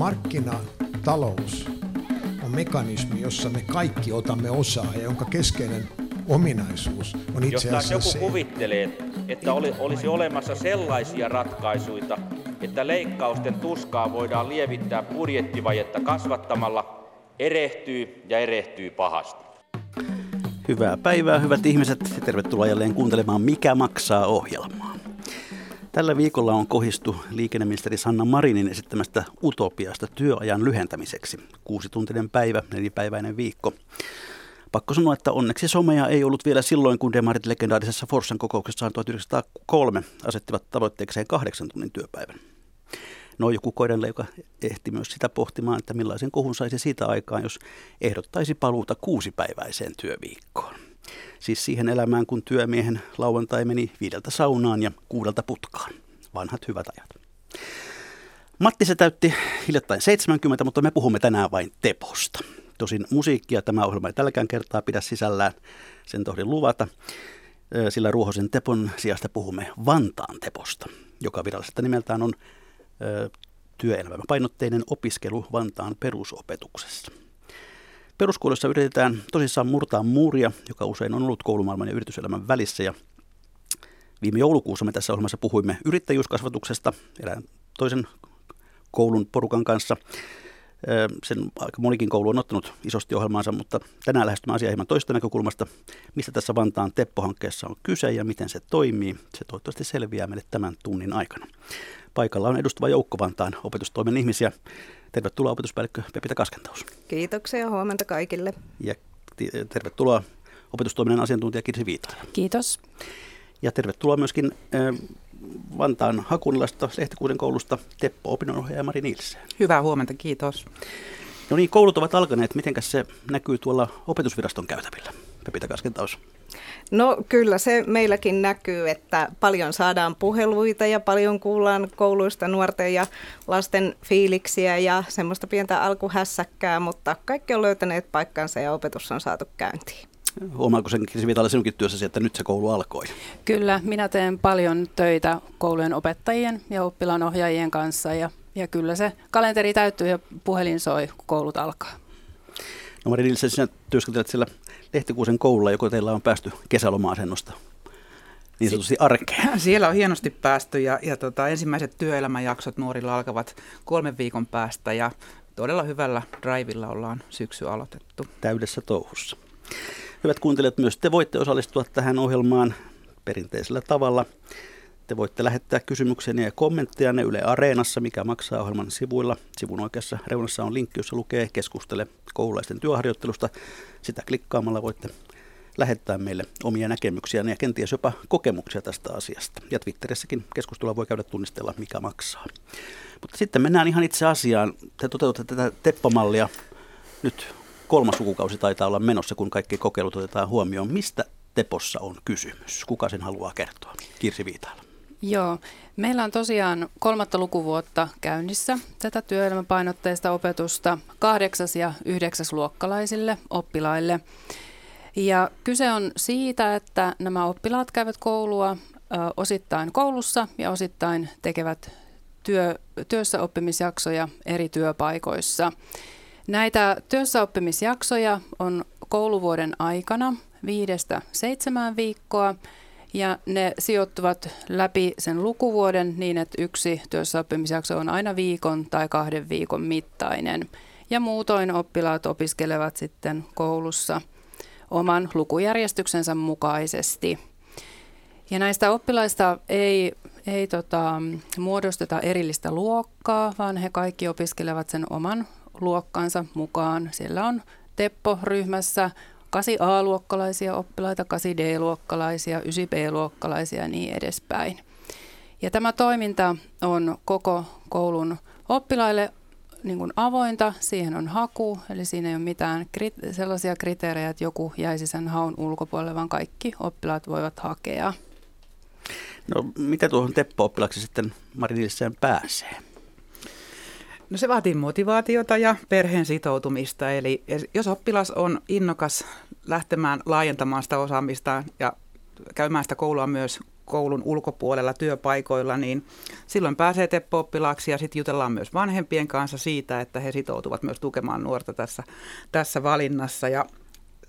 Markkinatalous on mekanismi, jossa me kaikki otamme osaa ja jonka keskeinen ominaisuus on itse Jos asiassa joku se, kuvittelee, että oli, olisi olemassa sellaisia ratkaisuja, että leikkausten tuskaa voidaan lievittää budjettivajetta kasvattamalla, erehtyy ja erehtyy pahasti. Hyvää päivää, hyvät ihmiset, tervetuloa jälleen kuuntelemaan Mikä maksaa ohjelmaa. Tällä viikolla on kohistu liikenneministeri Sanna Marinin esittämästä utopiasta työajan lyhentämiseksi. Kuusituntinen päivä, nelipäiväinen viikko. Pakko sanoa, että onneksi somea ei ollut vielä silloin, kun demarit legendaarisessa Forssan kokouksessaan 1903 asettivat tavoitteekseen kahdeksan tunnin työpäivän. No joku koiranleikä ehti myös sitä pohtimaan, että millaisen kohun saisi siitä aikaan, jos ehdottaisi paluuta kuusipäiväiseen työviikkoon. Siis siihen elämään, kun työmiehen lauantai meni viideltä saunaan ja kuudelta putkaan. Vanhat hyvät ajat. Matti se täytti hiljattain 70, mutta me puhumme tänään vain Teposta. Tosin musiikkia tämä ohjelma ei tälläkään kertaa pidä sisällään, sen tohdin luvata, sillä Ruohosen Tepon sijasta puhumme Vantaan Teposta, joka virallisesta nimeltään on työelämäpainotteinen opiskelu Vantaan perusopetuksessa. Peruskoulussa yritetään tosissaan murtaa muuria, joka usein on ollut koulumaailman ja yrityselämän välissä. Ja viime joulukuussa me tässä ohjelmassa puhuimme yrittäjyyskasvatuksesta erään toisen koulun porukan kanssa. Sen aika monikin koulu on ottanut isosti ohjelmaansa, mutta tänään lähestymme asiaa hieman toista näkökulmasta. Mistä tässä Vantaan Teppo-hankkeessa on kyse ja miten se toimii, se toivottavasti selviää meille tämän tunnin aikana. Paikalla on edustava joukko Vantaan opetustoimen ihmisiä. Tervetuloa opetuspäällikkö Pepita Kaskentaus. Kiitoksia, huomenta kaikille. Ja tervetuloa opetustoiminnan asiantuntija Kirsi Viitainen. Kiitos. Ja tervetuloa myöskin Vantaan Hakunilasta Lehtikuuden koulusta Teppo opinnonohjaaja Mari Nielsen. Hyvää huomenta, kiitos. No niin, koulut ovat alkaneet. Mitenkäs se näkyy tuolla opetusviraston käytävillä? Pepita Kaskentaus. No kyllä se meilläkin näkyy, että paljon saadaan puheluita ja paljon kuullaan kouluista nuorten ja lasten fiiliksiä ja semmoista pientä alkuhässäkkää, mutta kaikki on löytäneet paikkansa ja opetus on saatu käyntiin. Huomaako sen Kirsi Vitala sinunkin työssäsi, että nyt se koulu alkoi? Kyllä, minä teen paljon töitä koulujen opettajien ja oppilaanohjaajien kanssa ja, ja kyllä se kalenteri täyttyy ja puhelin soi, kun koulut alkaa. No Mari Nilsen, sinä työskentelet siellä Lehtikuusen koululla, joko teillä on päästy kesäloma-asennosta niin sanotusti arkeen? Siellä on hienosti päästy ja, ja tota, ensimmäiset työelämäjaksot nuorilla alkavat kolmen viikon päästä ja todella hyvällä drivilla ollaan syksy aloitettu. Täydessä touhussa. Hyvät kuuntelijat, myös te voitte osallistua tähän ohjelmaan perinteisellä tavalla. Te voitte lähettää kysymyksiä ja kommentteja ne Yle Areenassa, mikä maksaa ohjelman sivuilla. Sivun oikeassa reunassa on linkki, jossa lukee keskustele koululaisten työharjoittelusta. Sitä klikkaamalla voitte lähettää meille omia näkemyksiä ja kenties jopa kokemuksia tästä asiasta. Ja Twitterissäkin keskustelua voi käydä tunnistella, mikä maksaa. Mutta sitten mennään ihan itse asiaan. Te toteutatte tätä Teppomallia nyt kolmas lukukausi taitaa olla menossa, kun kaikki kokeilut otetaan huomioon. Mistä Tepossa on kysymys? Kuka sen haluaa kertoa? Kirsi Viitailla. Joo, meillä on tosiaan kolmatta lukuvuotta käynnissä tätä työelämäpainotteista opetusta kahdeksas- ja yhdeksäsluokkalaisille oppilaille. Ja kyse on siitä, että nämä oppilaat käyvät koulua osittain koulussa ja osittain tekevät työ, työssä oppimisjaksoja eri työpaikoissa. Näitä työssäoppimisjaksoja on kouluvuoden aikana viidestä seitsemään viikkoa ja ne sijoittuvat läpi sen lukuvuoden niin, että yksi työssäoppimisjakso on aina viikon tai kahden viikon mittainen. Ja muutoin oppilaat opiskelevat sitten koulussa oman lukujärjestyksensä mukaisesti. Ja näistä oppilaista ei, ei tota, muodosteta erillistä luokkaa, vaan he kaikki opiskelevat sen oman luokkansa mukaan. Siellä on Teppo-ryhmässä 8A-luokkalaisia oppilaita, 8D-luokkalaisia, 9B-luokkalaisia ja niin edespäin. Ja tämä toiminta on koko koulun oppilaille niin kuin avointa, siihen on haku, eli siinä ei ole mitään krit- sellaisia kriteerejä, että joku jäisi sen haun ulkopuolelle, vaan kaikki oppilaat voivat hakea. No mitä tuohon Teppo-oppilaksi sitten Marinilliseen pääsee? No se vaatii motivaatiota ja perheen sitoutumista. Eli jos oppilas on innokas lähtemään laajentamaan sitä osaamista ja käymään sitä koulua myös koulun ulkopuolella työpaikoilla, niin silloin pääsee Teppo-oppilaaksi ja sitten jutellaan myös vanhempien kanssa siitä, että he sitoutuvat myös tukemaan nuorta tässä, tässä valinnassa. Ja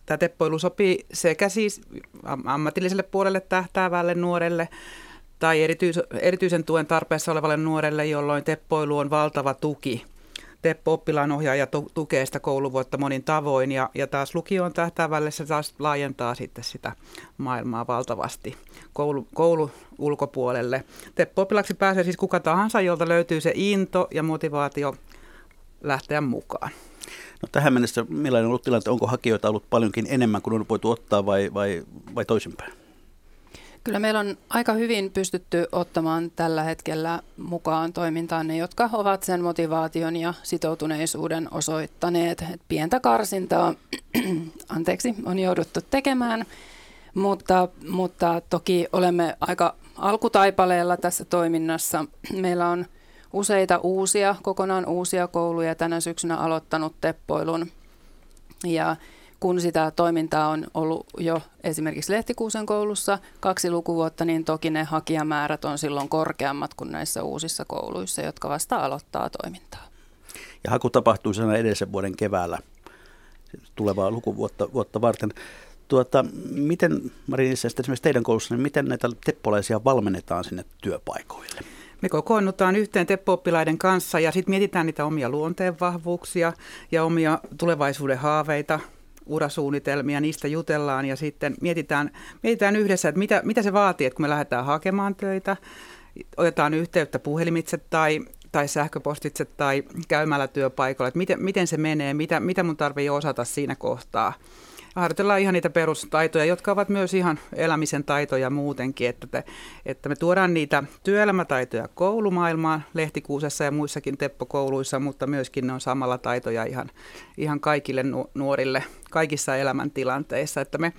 tämä teppoilu sopii sekä siis ammatilliselle puolelle tähtäävälle nuorelle tai erityis, erityisen tuen tarpeessa olevalle nuorelle, jolloin teppoilu on valtava tuki Teppo oppilaanohjaaja tukee sitä kouluvuotta monin tavoin ja, ja taas lukioon tähtäävälle se taas laajentaa sitten sitä maailmaa valtavasti koulu, koulu ulkopuolelle. Teppo oppilaksi pääsee siis kuka tahansa, jolta löytyy se into ja motivaatio lähteä mukaan. No tähän mennessä millainen on ollut tilanne, onko hakijoita ollut paljonkin enemmän kuin on voitu ottaa vai, vai, vai toisinpäin? Kyllä meillä on aika hyvin pystytty ottamaan tällä hetkellä mukaan toimintaan ne, jotka ovat sen motivaation ja sitoutuneisuuden osoittaneet. Et pientä karsintaa anteeksi, on jouduttu tekemään, mutta, mutta toki olemme aika alkutaipaleella tässä toiminnassa. Meillä on useita uusia, kokonaan uusia kouluja tänä syksynä aloittanut teppoilun. Ja kun sitä toimintaa on ollut jo esimerkiksi Lehtikuusen koulussa kaksi lukuvuotta, niin toki ne hakijamäärät on silloin korkeammat kuin näissä uusissa kouluissa, jotka vasta aloittaa toimintaa. Ja haku tapahtuu sen edellisen vuoden keväällä tulevaa lukuvuotta vuotta varten. Tuota, miten Marinissa esimerkiksi teidän koulussa, niin miten näitä teppolaisia valmennetaan sinne työpaikoille? Me kokoonnutaan yhteen teppo-oppilaiden kanssa ja sitten mietitään niitä omia luonteenvahvuuksia ja omia tulevaisuuden haaveita, urasuunnitelmia, niistä jutellaan ja sitten mietitään, mietitään yhdessä, että mitä, mitä se vaatii, että kun me lähdetään hakemaan töitä, otetaan yhteyttä puhelimitse tai, tai sähköpostitse tai käymällä työpaikalla, että miten, miten se menee, mitä, mitä mun tarvii osata siinä kohtaa harjoitellaan ihan niitä perustaitoja, jotka ovat myös ihan elämisen taitoja muutenkin, että, te, että me tuodaan niitä työelämätaitoja koulumaailmaan Lehtikuusessa ja muissakin Teppo-kouluissa, mutta myöskin ne on samalla taitoja ihan, ihan kaikille nuorille kaikissa elämäntilanteissa, että me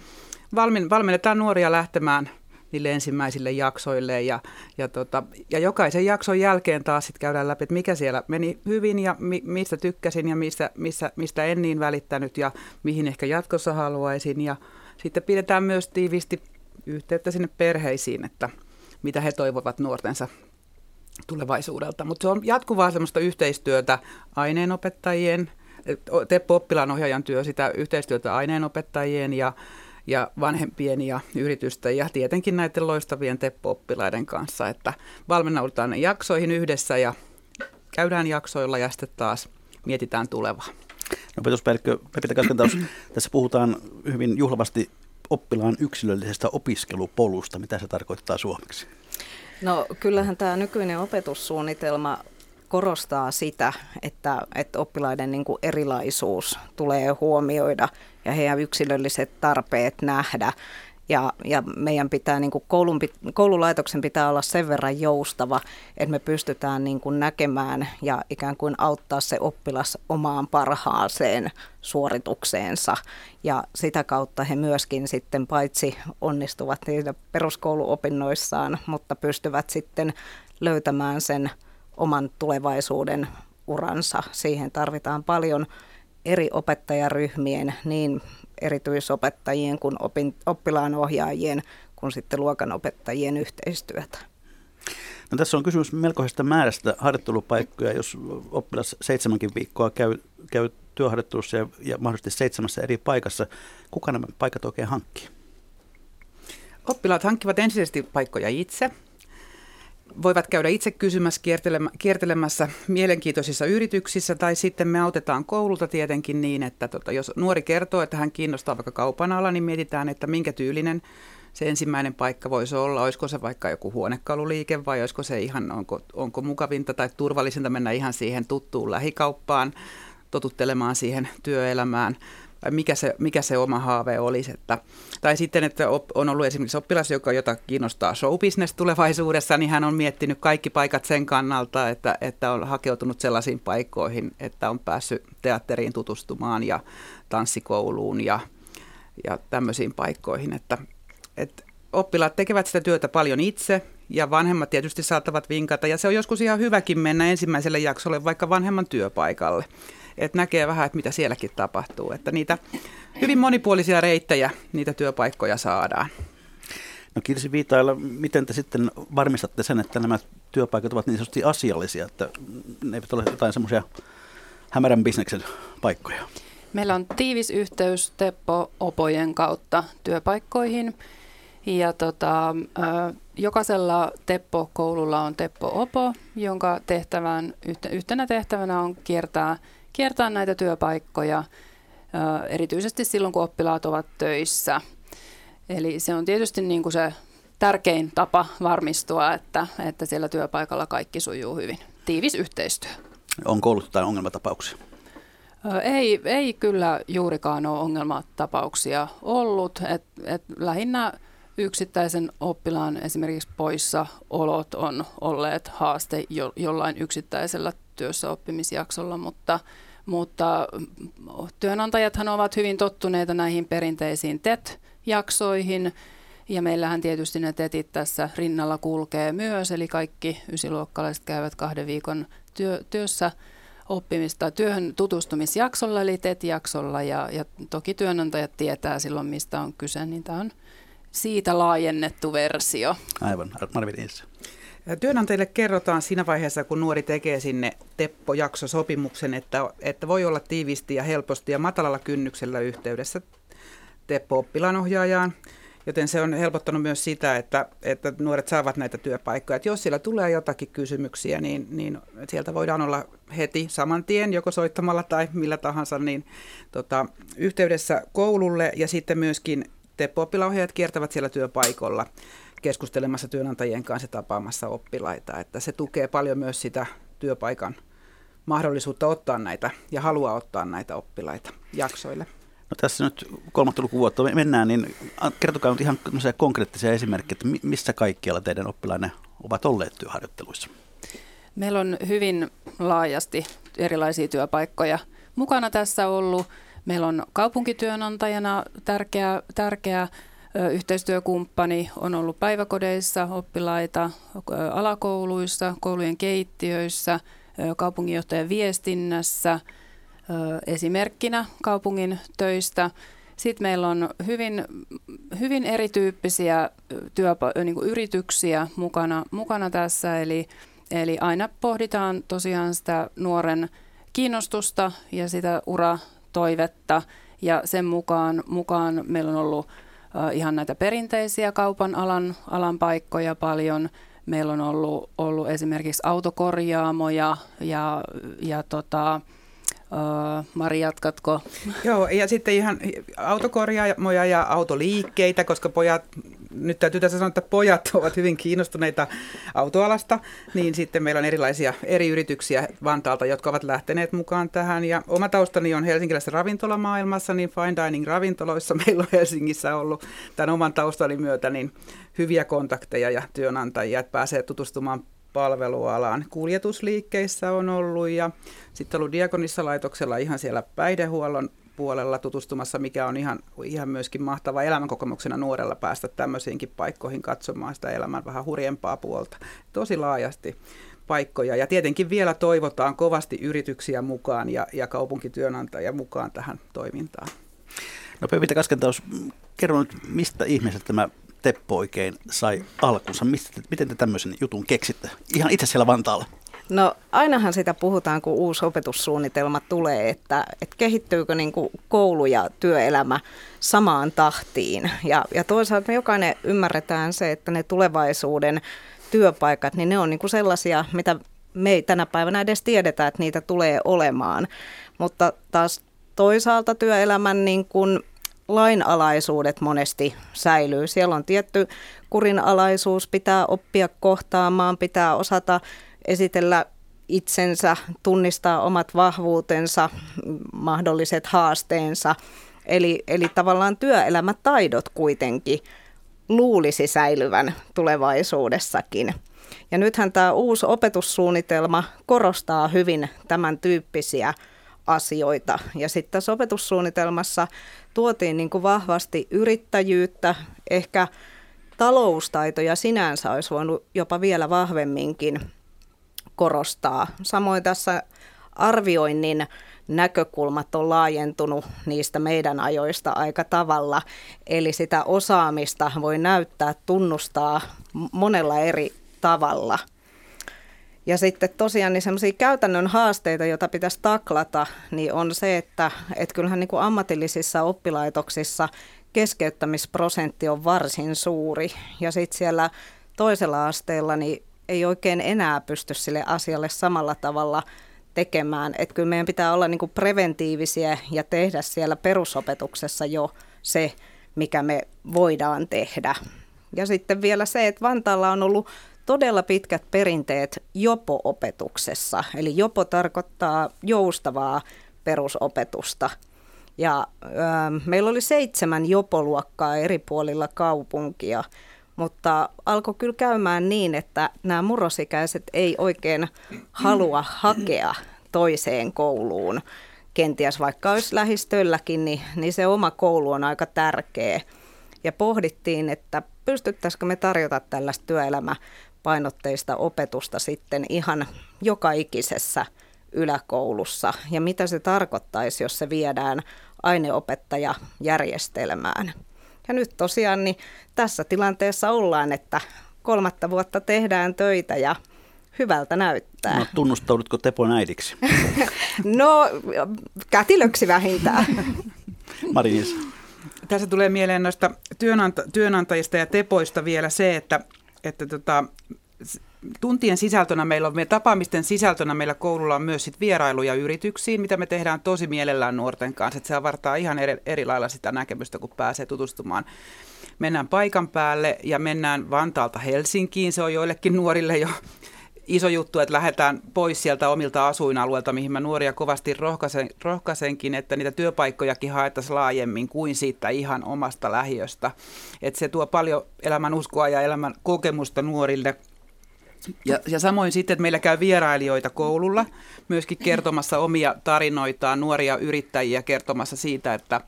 valmennetaan nuoria lähtemään – niille ensimmäisille jaksoille. Ja, ja, tota, ja jokaisen jakson jälkeen taas sit käydään läpi, että mikä siellä meni hyvin ja mi, mistä tykkäsin ja mistä, missä, mistä en niin välittänyt ja mihin ehkä jatkossa haluaisin. Ja sitten pidetään myös tiivisti yhteyttä sinne perheisiin, että mitä he toivovat nuortensa tulevaisuudelta. Mutta se on jatkuvaa semmoista yhteistyötä aineenopettajien, Teppo oppilaanohjaajan työ, sitä yhteistyötä aineenopettajien ja ja vanhempien ja yritysten ja tietenkin näiden loistavien teppo-oppilaiden kanssa, että valmennaudutaan jaksoihin yhdessä ja käydään jaksoilla ja sitten taas mietitään tulevaa. No, opetuspäällikkö Pepita Kaskentaus, tässä puhutaan hyvin juhlavasti oppilaan yksilöllisestä opiskelupolusta. Mitä se tarkoittaa suomeksi? No kyllähän tämä nykyinen opetussuunnitelma korostaa sitä, että, että oppilaiden niin kuin erilaisuus tulee huomioida ja heidän yksilölliset tarpeet nähdä. Ja, ja meidän pitää, niin kuin koulun, koululaitoksen pitää olla sen verran joustava, että me pystytään niin kuin näkemään ja ikään kuin auttaa se oppilas omaan parhaaseen suoritukseensa. Ja sitä kautta he myöskin sitten paitsi onnistuvat niitä peruskouluopinnoissaan, mutta pystyvät sitten löytämään sen oman tulevaisuuden uransa. Siihen tarvitaan paljon eri opettajaryhmien, niin erityisopettajien kuin opin, oppilaanohjaajien kuin sitten luokanopettajien yhteistyötä. No, tässä on kysymys melkoisesta määrästä harjoittelupaikkoja, jos oppilas seitsemänkin viikkoa käy, käy työharjoittelussa ja, ja mahdollisesti seitsemässä eri paikassa. Kuka nämä paikat oikein hankkii? Oppilaat hankkivat ensisijaisesti paikkoja itse voivat käydä itse kysymässä kiertelemässä mielenkiintoisissa yrityksissä tai sitten me autetaan koululta tietenkin niin, että tota, jos nuori kertoo, että hän kiinnostaa vaikka kaupan ala, niin mietitään, että minkä tyylinen se ensimmäinen paikka voisi olla. Olisiko se vaikka joku huonekaluliike vai olisiko se ihan, onko, onko mukavinta tai turvallisinta mennä ihan siihen tuttuun lähikauppaan totuttelemaan siihen työelämään vai mikä se, mikä se oma haave olisi. Että, tai sitten, että on ollut esimerkiksi oppilas, joka, jota kiinnostaa showbusiness tulevaisuudessa, niin hän on miettinyt kaikki paikat sen kannalta, että, että on hakeutunut sellaisiin paikkoihin, että on päässyt teatteriin tutustumaan ja tanssikouluun ja, ja tämmöisiin paikkoihin. Että, että oppilaat tekevät sitä työtä paljon itse ja vanhemmat tietysti saattavat vinkata ja se on joskus ihan hyväkin mennä ensimmäiselle jaksolle vaikka vanhemman työpaikalle että näkee vähän, että mitä sielläkin tapahtuu. Että niitä hyvin monipuolisia reittejä, niitä työpaikkoja saadaan. No Kirsi Viitailla, miten te sitten varmistatte sen, että nämä työpaikat ovat niin sanotusti asiallisia, että ne eivät ole jotain semmoisia hämärän bisneksen paikkoja? Meillä on tiivis yhteys Teppo-opojen kautta työpaikkoihin. Ja tota, jokaisella Teppo-koululla on Teppo-opo, jonka tehtävän, yhtenä tehtävänä on kiertää, kiertää näitä työpaikkoja, erityisesti silloin kun oppilaat ovat töissä. Eli se on tietysti niin kuin se tärkein tapa varmistua, että, että siellä työpaikalla kaikki sujuu hyvin. Tiivis yhteistyö. Onko ollut jotain ongelmatapauksia? Ei, ei kyllä juurikaan ole ongelmatapauksia ollut. Et, et lähinnä yksittäisen oppilaan esimerkiksi poissaolot on olleet haaste jo, jollain yksittäisellä työssä oppimisjaksolla, mutta, mutta työnantajathan ovat hyvin tottuneita näihin perinteisiin TET-jaksoihin, ja meillähän tietysti ne TETit tässä rinnalla kulkee myös, eli kaikki ysiluokkalaiset käyvät kahden viikon työ, työssä oppimista työhön tutustumisjaksolla, eli TET-jaksolla, ja, ja toki työnantajat tietää silloin, mistä on kyse, niin tämä on siitä laajennettu versio. Aivan, Marvin Työnantajille kerrotaan siinä vaiheessa, kun nuori tekee sinne Teppo-jaksosopimuksen, että, että voi olla tiivisti ja helposti ja matalalla kynnyksellä yhteydessä Teppo-oppilaanohjaajaan. Joten se on helpottanut myös sitä, että, että nuoret saavat näitä työpaikkoja. Että jos siellä tulee jotakin kysymyksiä, niin, niin sieltä voidaan olla heti saman tien, joko soittamalla tai millä tahansa, niin tota, yhteydessä koululle ja sitten myöskin Teppo-oppilaanohjaajat kiertävät siellä työpaikolla keskustelemassa työnantajien kanssa tapaamassa oppilaita. Että se tukee paljon myös sitä työpaikan mahdollisuutta ottaa näitä ja halua ottaa näitä oppilaita jaksoille. No tässä nyt kolmatta lukuvuotta mennään, niin kertokaa nyt ihan konkreettisia esimerkkejä, että missä kaikkialla teidän oppilainen ovat olleet työharjoitteluissa? Meillä on hyvin laajasti erilaisia työpaikkoja mukana tässä ollut. Meillä on kaupunkityönantajana tärkeä, tärkeä yhteistyökumppani, on ollut päiväkodeissa oppilaita, alakouluissa, koulujen keittiöissä, kaupunginjohtajan viestinnässä, esimerkkinä kaupungin töistä. Sitten meillä on hyvin, hyvin erityyppisiä työpa- niin yrityksiä mukana, mukana tässä, eli, eli aina pohditaan tosiaan sitä nuoren kiinnostusta ja sitä ura toivetta ja sen mukaan, mukaan meillä on ollut ihan näitä perinteisiä kaupan alan, alan paikkoja paljon. Meillä on ollut, ollut esimerkiksi autokorjaamoja ja, ja tota, Mari, jatkatko? Joo, ja sitten ihan autokorjaamoja ja autoliikkeitä, koska pojat, nyt täytyy tässä sanoa, että pojat ovat hyvin kiinnostuneita autoalasta, niin sitten meillä on erilaisia eri yrityksiä Vantaalta, jotka ovat lähteneet mukaan tähän. Ja oma taustani on helsinkiläisessä ravintolamaailmassa, niin fine dining ravintoloissa meillä on Helsingissä ollut tämän oman taustani myötä niin hyviä kontakteja ja työnantajia, että pääsee tutustumaan palvelualan kuljetusliikkeissä on ollut ja sitten ollut Diakonissa laitoksella ihan siellä päihdehuollon puolella tutustumassa, mikä on ihan, ihan myöskin mahtava elämänkokemuksena nuorella päästä tämmöisiinkin paikkoihin katsomaan sitä elämän vähän hurjempaa puolta. Tosi laajasti paikkoja ja tietenkin vielä toivotaan kovasti yrityksiä mukaan ja, ja kaupunkityönantajia mukaan tähän toimintaan. No Pevita Kaskentaus, kerro nyt, mistä ihmiset tämä Teppo oikein sai alkunsa? Mistä, miten te tämmöisen jutun keksitte? Ihan itse siellä Vantaalla. No ainahan sitä puhutaan, kun uusi opetussuunnitelma tulee, että, että kehittyykö niin kuin koulu ja työelämä samaan tahtiin. Ja, ja toisaalta me jokainen ymmärretään se, että ne tulevaisuuden työpaikat, niin ne on niin kuin sellaisia, mitä me ei tänä päivänä edes tiedetä, että niitä tulee olemaan. Mutta taas toisaalta työelämän niin kuin lainalaisuudet monesti säilyy. Siellä on tietty kurinalaisuus, pitää oppia kohtaamaan, pitää osata esitellä itsensä, tunnistaa omat vahvuutensa, mahdolliset haasteensa. Eli, eli tavallaan työelämätaidot kuitenkin luulisi säilyvän tulevaisuudessakin. Ja nythän tämä uusi opetussuunnitelma korostaa hyvin tämän tyyppisiä asioita. Ja sitten tässä opetussuunnitelmassa tuotiin niin kuin vahvasti yrittäjyyttä, ehkä taloustaitoja sinänsä olisi voinut jopa vielä vahvemminkin korostaa. Samoin tässä arvioinnin näkökulmat on laajentunut niistä meidän ajoista aika tavalla. Eli sitä osaamista voi näyttää, tunnustaa monella eri tavalla. Ja sitten tosiaan niin semmoisia käytännön haasteita, joita pitäisi taklata, niin on se, että et kyllähän niin kuin ammatillisissa oppilaitoksissa keskeyttämisprosentti on varsin suuri. Ja sitten siellä toisella asteella niin ei oikein enää pysty sille asialle samalla tavalla tekemään. Että kyllä meidän pitää olla niin kuin preventiivisiä ja tehdä siellä perusopetuksessa jo se, mikä me voidaan tehdä. Ja sitten vielä se, että Vantaalla on ollut todella pitkät perinteet jopo-opetuksessa. Eli jopo tarkoittaa joustavaa perusopetusta. Ja ö, meillä oli seitsemän jopoluokkaa eri puolilla kaupunkia, mutta alkoi kyllä käymään niin, että nämä murrosikäiset ei oikein halua hakea toiseen kouluun. Kenties vaikka olisi lähistölläkin, niin, niin se oma koulu on aika tärkeä. Ja pohdittiin, että pystyttäisikö me tarjota tällaista työelämäpainotteista opetusta sitten ihan joka ikisessä yläkoulussa. Ja mitä se tarkoittaisi, jos se viedään aineopettajajärjestelmään. Ja nyt tosiaan niin tässä tilanteessa ollaan, että kolmatta vuotta tehdään töitä ja hyvältä näyttää. No, tunnustaudutko Tepon äidiksi? no, kätilöksi vähintään. Marinis. Tässä tulee mieleen noista työnanta- työnantajista ja tepoista vielä se, että, että tota, tuntien sisältönä meillä on, tapaamisten sisältönä meillä koululla on myös sit vierailuja yrityksiin, mitä me tehdään tosi mielellään nuorten kanssa. Että se avartaa ihan eri, eri lailla sitä näkemystä, kun pääsee tutustumaan. Mennään paikan päälle ja mennään Vantaalta Helsinkiin. Se on joillekin nuorille jo iso juttu, että lähdetään pois sieltä omilta asuinalueilta, mihin mä nuoria kovasti rohkaisen, rohkaisenkin, että niitä työpaikkojakin haettaisiin laajemmin kuin siitä ihan omasta lähiöstä. Että se tuo paljon elämän uskoa ja elämän kokemusta nuorille – ja, ja samoin sitten, että meillä käy vierailijoita koululla, myöskin kertomassa omia tarinoitaan, nuoria yrittäjiä kertomassa siitä, että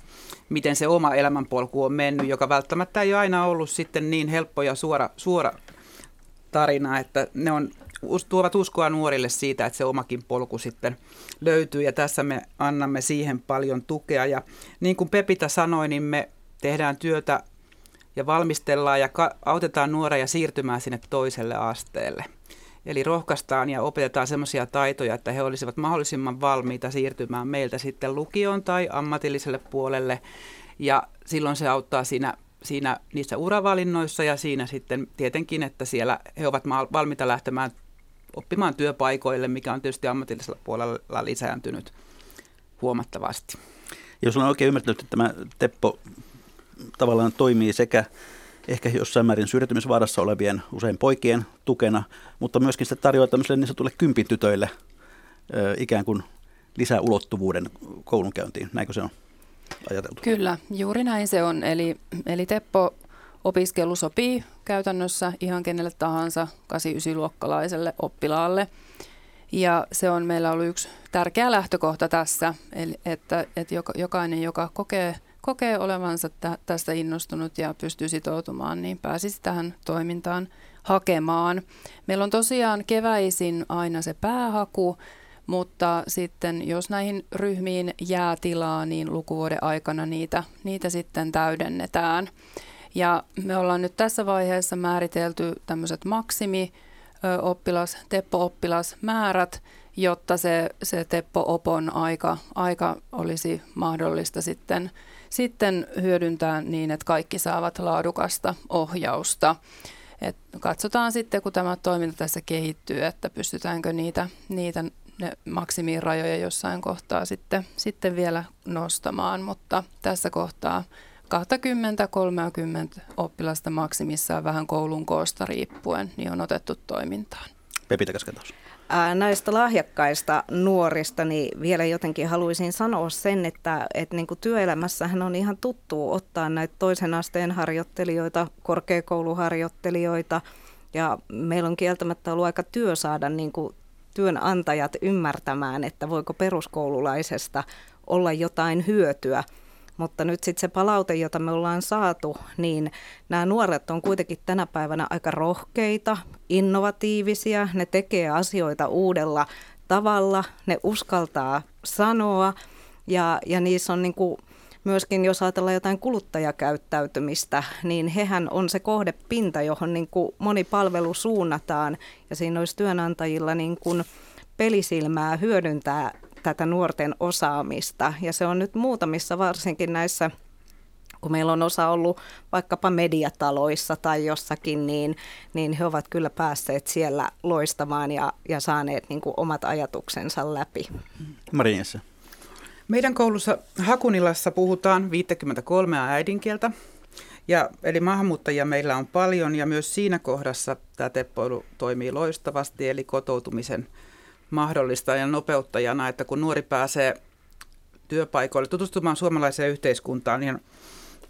miten se oma elämänpolku on mennyt, joka välttämättä ei ole aina ollut sitten niin helppo ja suora, suora tarina, että ne on, tuovat uskoa nuorille siitä, että se omakin polku sitten löytyy ja tässä me annamme siihen paljon tukea. Ja niin kuin Pepita sanoi, niin me tehdään työtä ja valmistellaan ja autetaan nuoria siirtymään sinne toiselle asteelle. Eli rohkaistaan ja opetetaan sellaisia taitoja, että he olisivat mahdollisimman valmiita siirtymään meiltä sitten lukioon tai ammatilliselle puolelle. Ja silloin se auttaa siinä, siinä niissä uravalinnoissa ja siinä sitten tietenkin, että siellä he ovat valmiita lähtemään oppimaan työpaikoille, mikä on tietysti ammatillisella puolella lisääntynyt huomattavasti. Jos olen oikein ymmärtänyt, että tämä Teppo tavallaan toimii sekä ehkä jossain määrin syrjäytymisvaarassa olevien usein poikien tukena, mutta myöskin se tarjoaa tämmöisille niin sanotulle kympitytöille ikään kuin lisää ulottuvuuden koulunkäyntiin. Näinkö se on ajateltu? Kyllä, juuri näin se on. Eli, eli Teppo opiskelu sopii käytännössä ihan kenelle tahansa 8-9-luokkalaiselle oppilaalle. Ja se on meillä ollut yksi tärkeä lähtökohta tässä, eli että, että jokainen, joka kokee kokee olevansa tä- tästä innostunut ja pystyy sitoutumaan, niin pääsisi tähän toimintaan hakemaan. Meillä on tosiaan keväisin aina se päähaku, mutta sitten jos näihin ryhmiin jää tilaa, niin lukuvuoden aikana niitä, niitä sitten täydennetään. Ja me ollaan nyt tässä vaiheessa määritelty tämmöiset maksimi oppilas, Teppo-oppilasmäärät, jotta se, se Teppo-opon aika, aika olisi mahdollista sitten sitten hyödyntää niin, että kaikki saavat laadukasta ohjausta. Et katsotaan sitten, kun tämä toiminta tässä kehittyy, että pystytäänkö niitä, niitä ne maksimirajoja jossain kohtaa sitten, sitten vielä nostamaan, mutta tässä kohtaa 20-30 oppilasta maksimissaan vähän koulun koosta riippuen, niin on otettu toimintaan. Pepita Kaskentaus näistä lahjakkaista nuorista, niin vielä jotenkin haluaisin sanoa sen, että, että niin kuin työelämässähän on ihan tuttu ottaa näitä toisen asteen harjoittelijoita, korkeakouluharjoittelijoita, ja meillä on kieltämättä ollut aika työ saada niin kuin työnantajat ymmärtämään, että voiko peruskoululaisesta olla jotain hyötyä – mutta nyt sitten se palaute, jota me ollaan saatu, niin nämä nuoret on kuitenkin tänä päivänä aika rohkeita, innovatiivisia, ne tekee asioita uudella tavalla, ne uskaltaa sanoa. Ja, ja niissä on niin kuin myöskin, jos ajatellaan jotain kuluttajakäyttäytymistä, niin hehän on se kohdepinta, johon niin kuin moni palvelu suunnataan. Ja siinä olisi työnantajilla niin kuin pelisilmää hyödyntää tätä nuorten osaamista. Ja se on nyt muutamissa varsinkin näissä kun meillä on osa ollut vaikkapa mediataloissa tai jossakin, niin, niin he ovat kyllä päässeet siellä loistamaan ja, ja saaneet niin kuin omat ajatuksensa läpi. Marinessa. Meidän koulussa Hakunilassa puhutaan 53 äidinkieltä. Ja, eli maahanmuuttajia meillä on paljon ja myös siinä kohdassa tämä teppoilu toimii loistavasti, eli kotoutumisen mahdollistajana ja nopeuttajana, että kun nuori pääsee työpaikoille tutustumaan suomalaiseen yhteiskuntaan, niin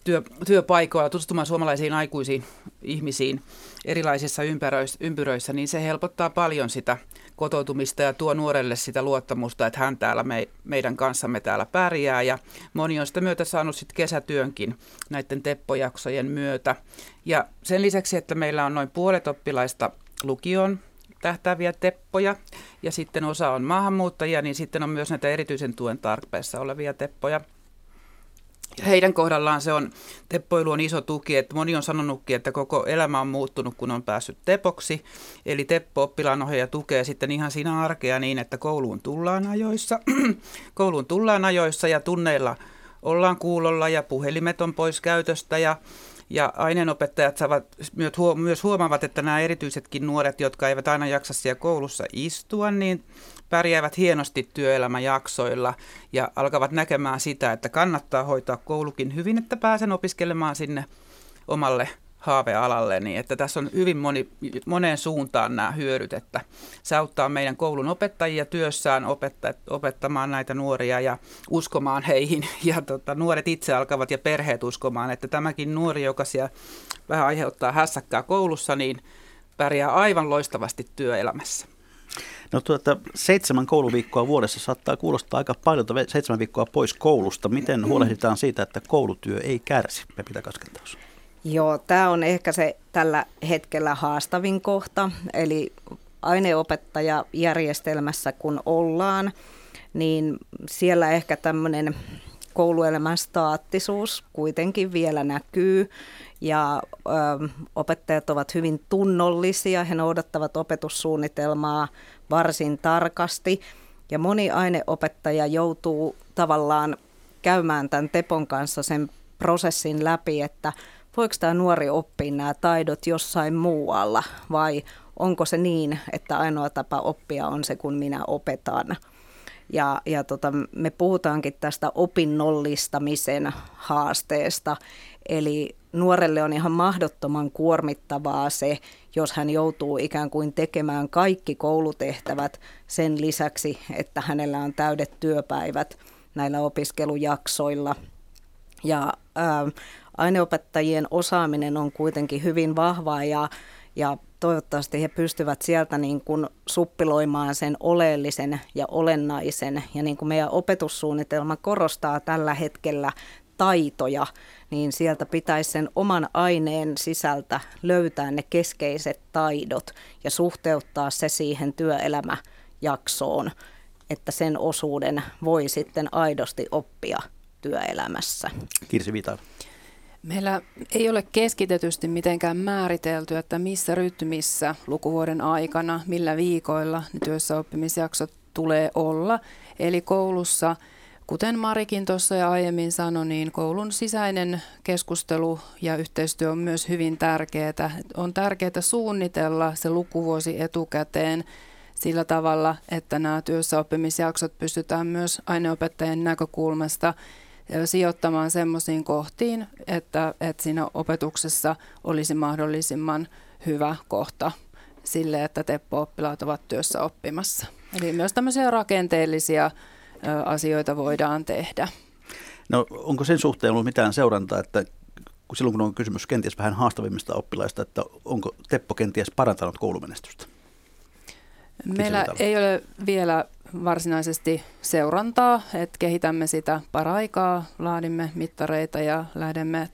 työ, työpaikoilla tutustumaan suomalaisiin aikuisiin ihmisiin erilaisissa ympäröissä, ympyröissä, niin se helpottaa paljon sitä kotoutumista ja tuo nuorelle sitä luottamusta, että hän täällä me, meidän kanssamme täällä pärjää. Ja moni on sitä myötä saanut sitten kesätyönkin näiden teppojaksojen myötä. Ja sen lisäksi, että meillä on noin puolet oppilaista lukion tähtääviä teppoja. Ja sitten osa on maahanmuuttajia, niin sitten on myös näitä erityisen tuen tarpeessa olevia teppoja – heidän kohdallaan se on, teppoilu on iso tuki, että moni on sanonutkin, että koko elämä on muuttunut, kun on päässyt tepoksi. Eli teppo oppilaanohjaaja tukee sitten ihan siinä arkea niin, että kouluun tullaan ajoissa, kouluun tullaan ajoissa ja tunneilla ollaan kuulolla ja puhelimet on pois käytöstä ja ja aineenopettajat saavat, myös huomaavat, että nämä erityisetkin nuoret, jotka eivät aina jaksa siellä koulussa istua, niin pärjäävät hienosti työelämäjaksoilla ja alkavat näkemään sitä, että kannattaa hoitaa koulukin hyvin, että pääsen opiskelemaan sinne omalle haavealalle, niin että tässä on hyvin moni, moneen suuntaan nämä hyödyt, että se auttaa meidän koulun opettajia työssään opetta, opettamaan näitä nuoria ja uskomaan heihin. Ja tota, nuoret itse alkavat ja perheet uskomaan, että tämäkin nuori, joka siellä vähän aiheuttaa hässäkkää koulussa, niin pärjää aivan loistavasti työelämässä. No tuota, seitsemän kouluviikkoa vuodessa saattaa kuulostaa aika paljon, seitsemän viikkoa pois koulusta. Miten huolehditaan siitä, että koulutyö ei kärsi, Pepita Kaskentaus? Joo, tämä on ehkä se tällä hetkellä haastavin kohta. Eli aineopettajajärjestelmässä kun ollaan, niin siellä ehkä tämmöinen kouluelämän staattisuus kuitenkin vielä näkyy ja ö, opettajat ovat hyvin tunnollisia, he noudattavat opetussuunnitelmaa varsin tarkasti ja moni aineopettaja joutuu tavallaan käymään tämän Tepon kanssa sen prosessin läpi, että voiko tämä nuori oppia nämä taidot jossain muualla vai onko se niin, että ainoa tapa oppia on se, kun minä opetan. Ja, ja tota, me puhutaankin tästä opinnollistamisen haasteesta, eli nuorelle on ihan mahdottoman kuormittavaa se, jos hän joutuu ikään kuin tekemään kaikki koulutehtävät sen lisäksi, että hänellä on täydet työpäivät näillä opiskelujaksoilla. Ja ää, aineopettajien osaaminen on kuitenkin hyvin vahvaa ja, ja toivottavasti he pystyvät sieltä niin kuin suppiloimaan sen oleellisen ja olennaisen. Ja niin kuin meidän opetussuunnitelma korostaa tällä hetkellä taitoja, niin sieltä pitäisi sen oman aineen sisältä löytää ne keskeiset taidot ja suhteuttaa se siihen työelämäjaksoon, että sen osuuden voi sitten aidosti oppia työelämässä. Kirsi Vita. Meillä ei ole keskitetysti mitenkään määritelty, että missä rytmissä lukuvuoden aikana, millä viikoilla ne työssäoppimisjaksot tulee olla. Eli koulussa, kuten Marikin tuossa ja aiemmin sanoi, niin koulun sisäinen keskustelu ja yhteistyö on myös hyvin tärkeää. On tärkeää suunnitella se lukuvuosi etukäteen sillä tavalla, että nämä työssäoppimisjaksot pystytään myös aineopettajien näkökulmasta – sijoittamaan semmoisiin kohtiin, että, että siinä opetuksessa olisi mahdollisimman hyvä kohta sille, että Teppo-oppilaat ovat työssä oppimassa. Eli myös tämmöisiä rakenteellisia asioita voidaan tehdä. No onko sen suhteen ollut mitään seurantaa, että silloin kun on kysymys kenties vähän haastavimmista oppilaista, että onko Teppo kenties parantanut koulumenestystä? Meillä ei ole vielä varsinaisesti seurantaa, että kehitämme sitä paraikaa, laadimme mittareita ja lähdemme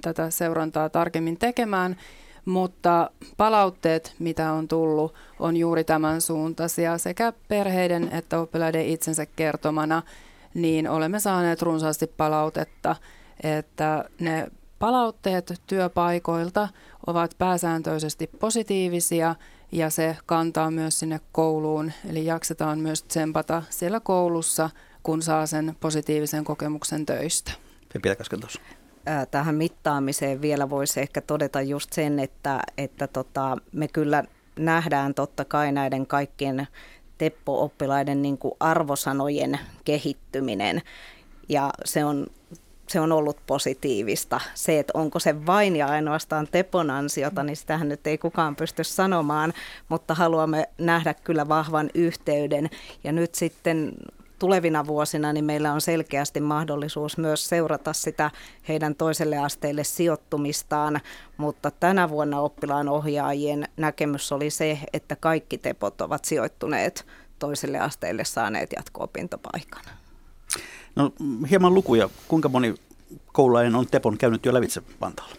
tätä seurantaa tarkemmin tekemään, mutta palautteet, mitä on tullut, on juuri tämän suuntaisia sekä perheiden että oppilaiden itsensä kertomana, niin olemme saaneet runsaasti palautetta, että ne palautteet työpaikoilta ovat pääsääntöisesti positiivisia ja se kantaa myös sinne kouluun. Eli jaksetaan myös tsempata siellä koulussa, kun saa sen positiivisen kokemuksen töistä. Tähän mittaamiseen vielä voisi ehkä todeta just sen, että, että tota, me kyllä nähdään totta kai näiden kaikkien Teppo-oppilaiden niin kuin arvosanojen kehittyminen. Ja se on se on ollut positiivista. Se, että onko se vain ja ainoastaan Tepon ansiota, niin sitähän nyt ei kukaan pysty sanomaan, mutta haluamme nähdä kyllä vahvan yhteyden. Ja nyt sitten tulevina vuosina niin meillä on selkeästi mahdollisuus myös seurata sitä heidän toiselle asteelle sijoittumistaan, mutta tänä vuonna oppilaan ohjaajien näkemys oli se, että kaikki tepot ovat sijoittuneet toiselle asteelle saaneet jatko-opintopaikan. No hieman lukuja. Kuinka moni koululainen on Tepon käynyt jo lävitse Vantaalla?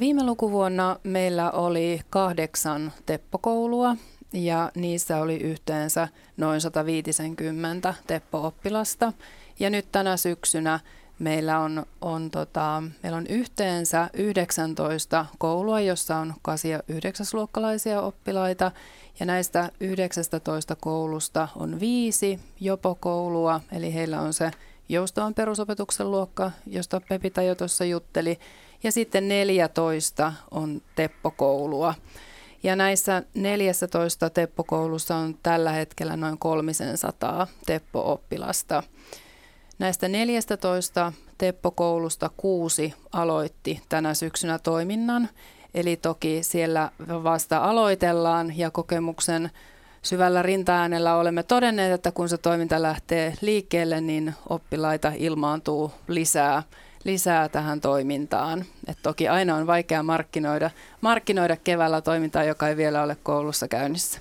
Viime lukuvuonna meillä oli kahdeksan Teppokoulua ja niissä oli yhteensä noin 150 Teppo-oppilasta. Ja nyt tänä syksynä meillä on, on, tota, meillä on yhteensä 19 koulua, jossa on 8- ja 9-luokkalaisia oppilaita ja näistä 19 koulusta on viisi jopo-koulua, eli heillä on se joustavan perusopetuksen luokka, josta Pepita jo tuossa jutteli, ja sitten 14 on teppokoulua. Ja näissä 14 teppokoulussa on tällä hetkellä noin 300 teppo-oppilasta. Näistä 14 teppokoulusta kuusi aloitti tänä syksynä toiminnan, Eli toki siellä vasta aloitellaan ja kokemuksen syvällä rintaäänellä olemme todenneet, että kun se toiminta lähtee liikkeelle, niin oppilaita ilmaantuu lisää, lisää tähän toimintaan. Et toki aina on vaikea markkinoida, markkinoida keväällä toimintaa, joka ei vielä ole koulussa käynnissä.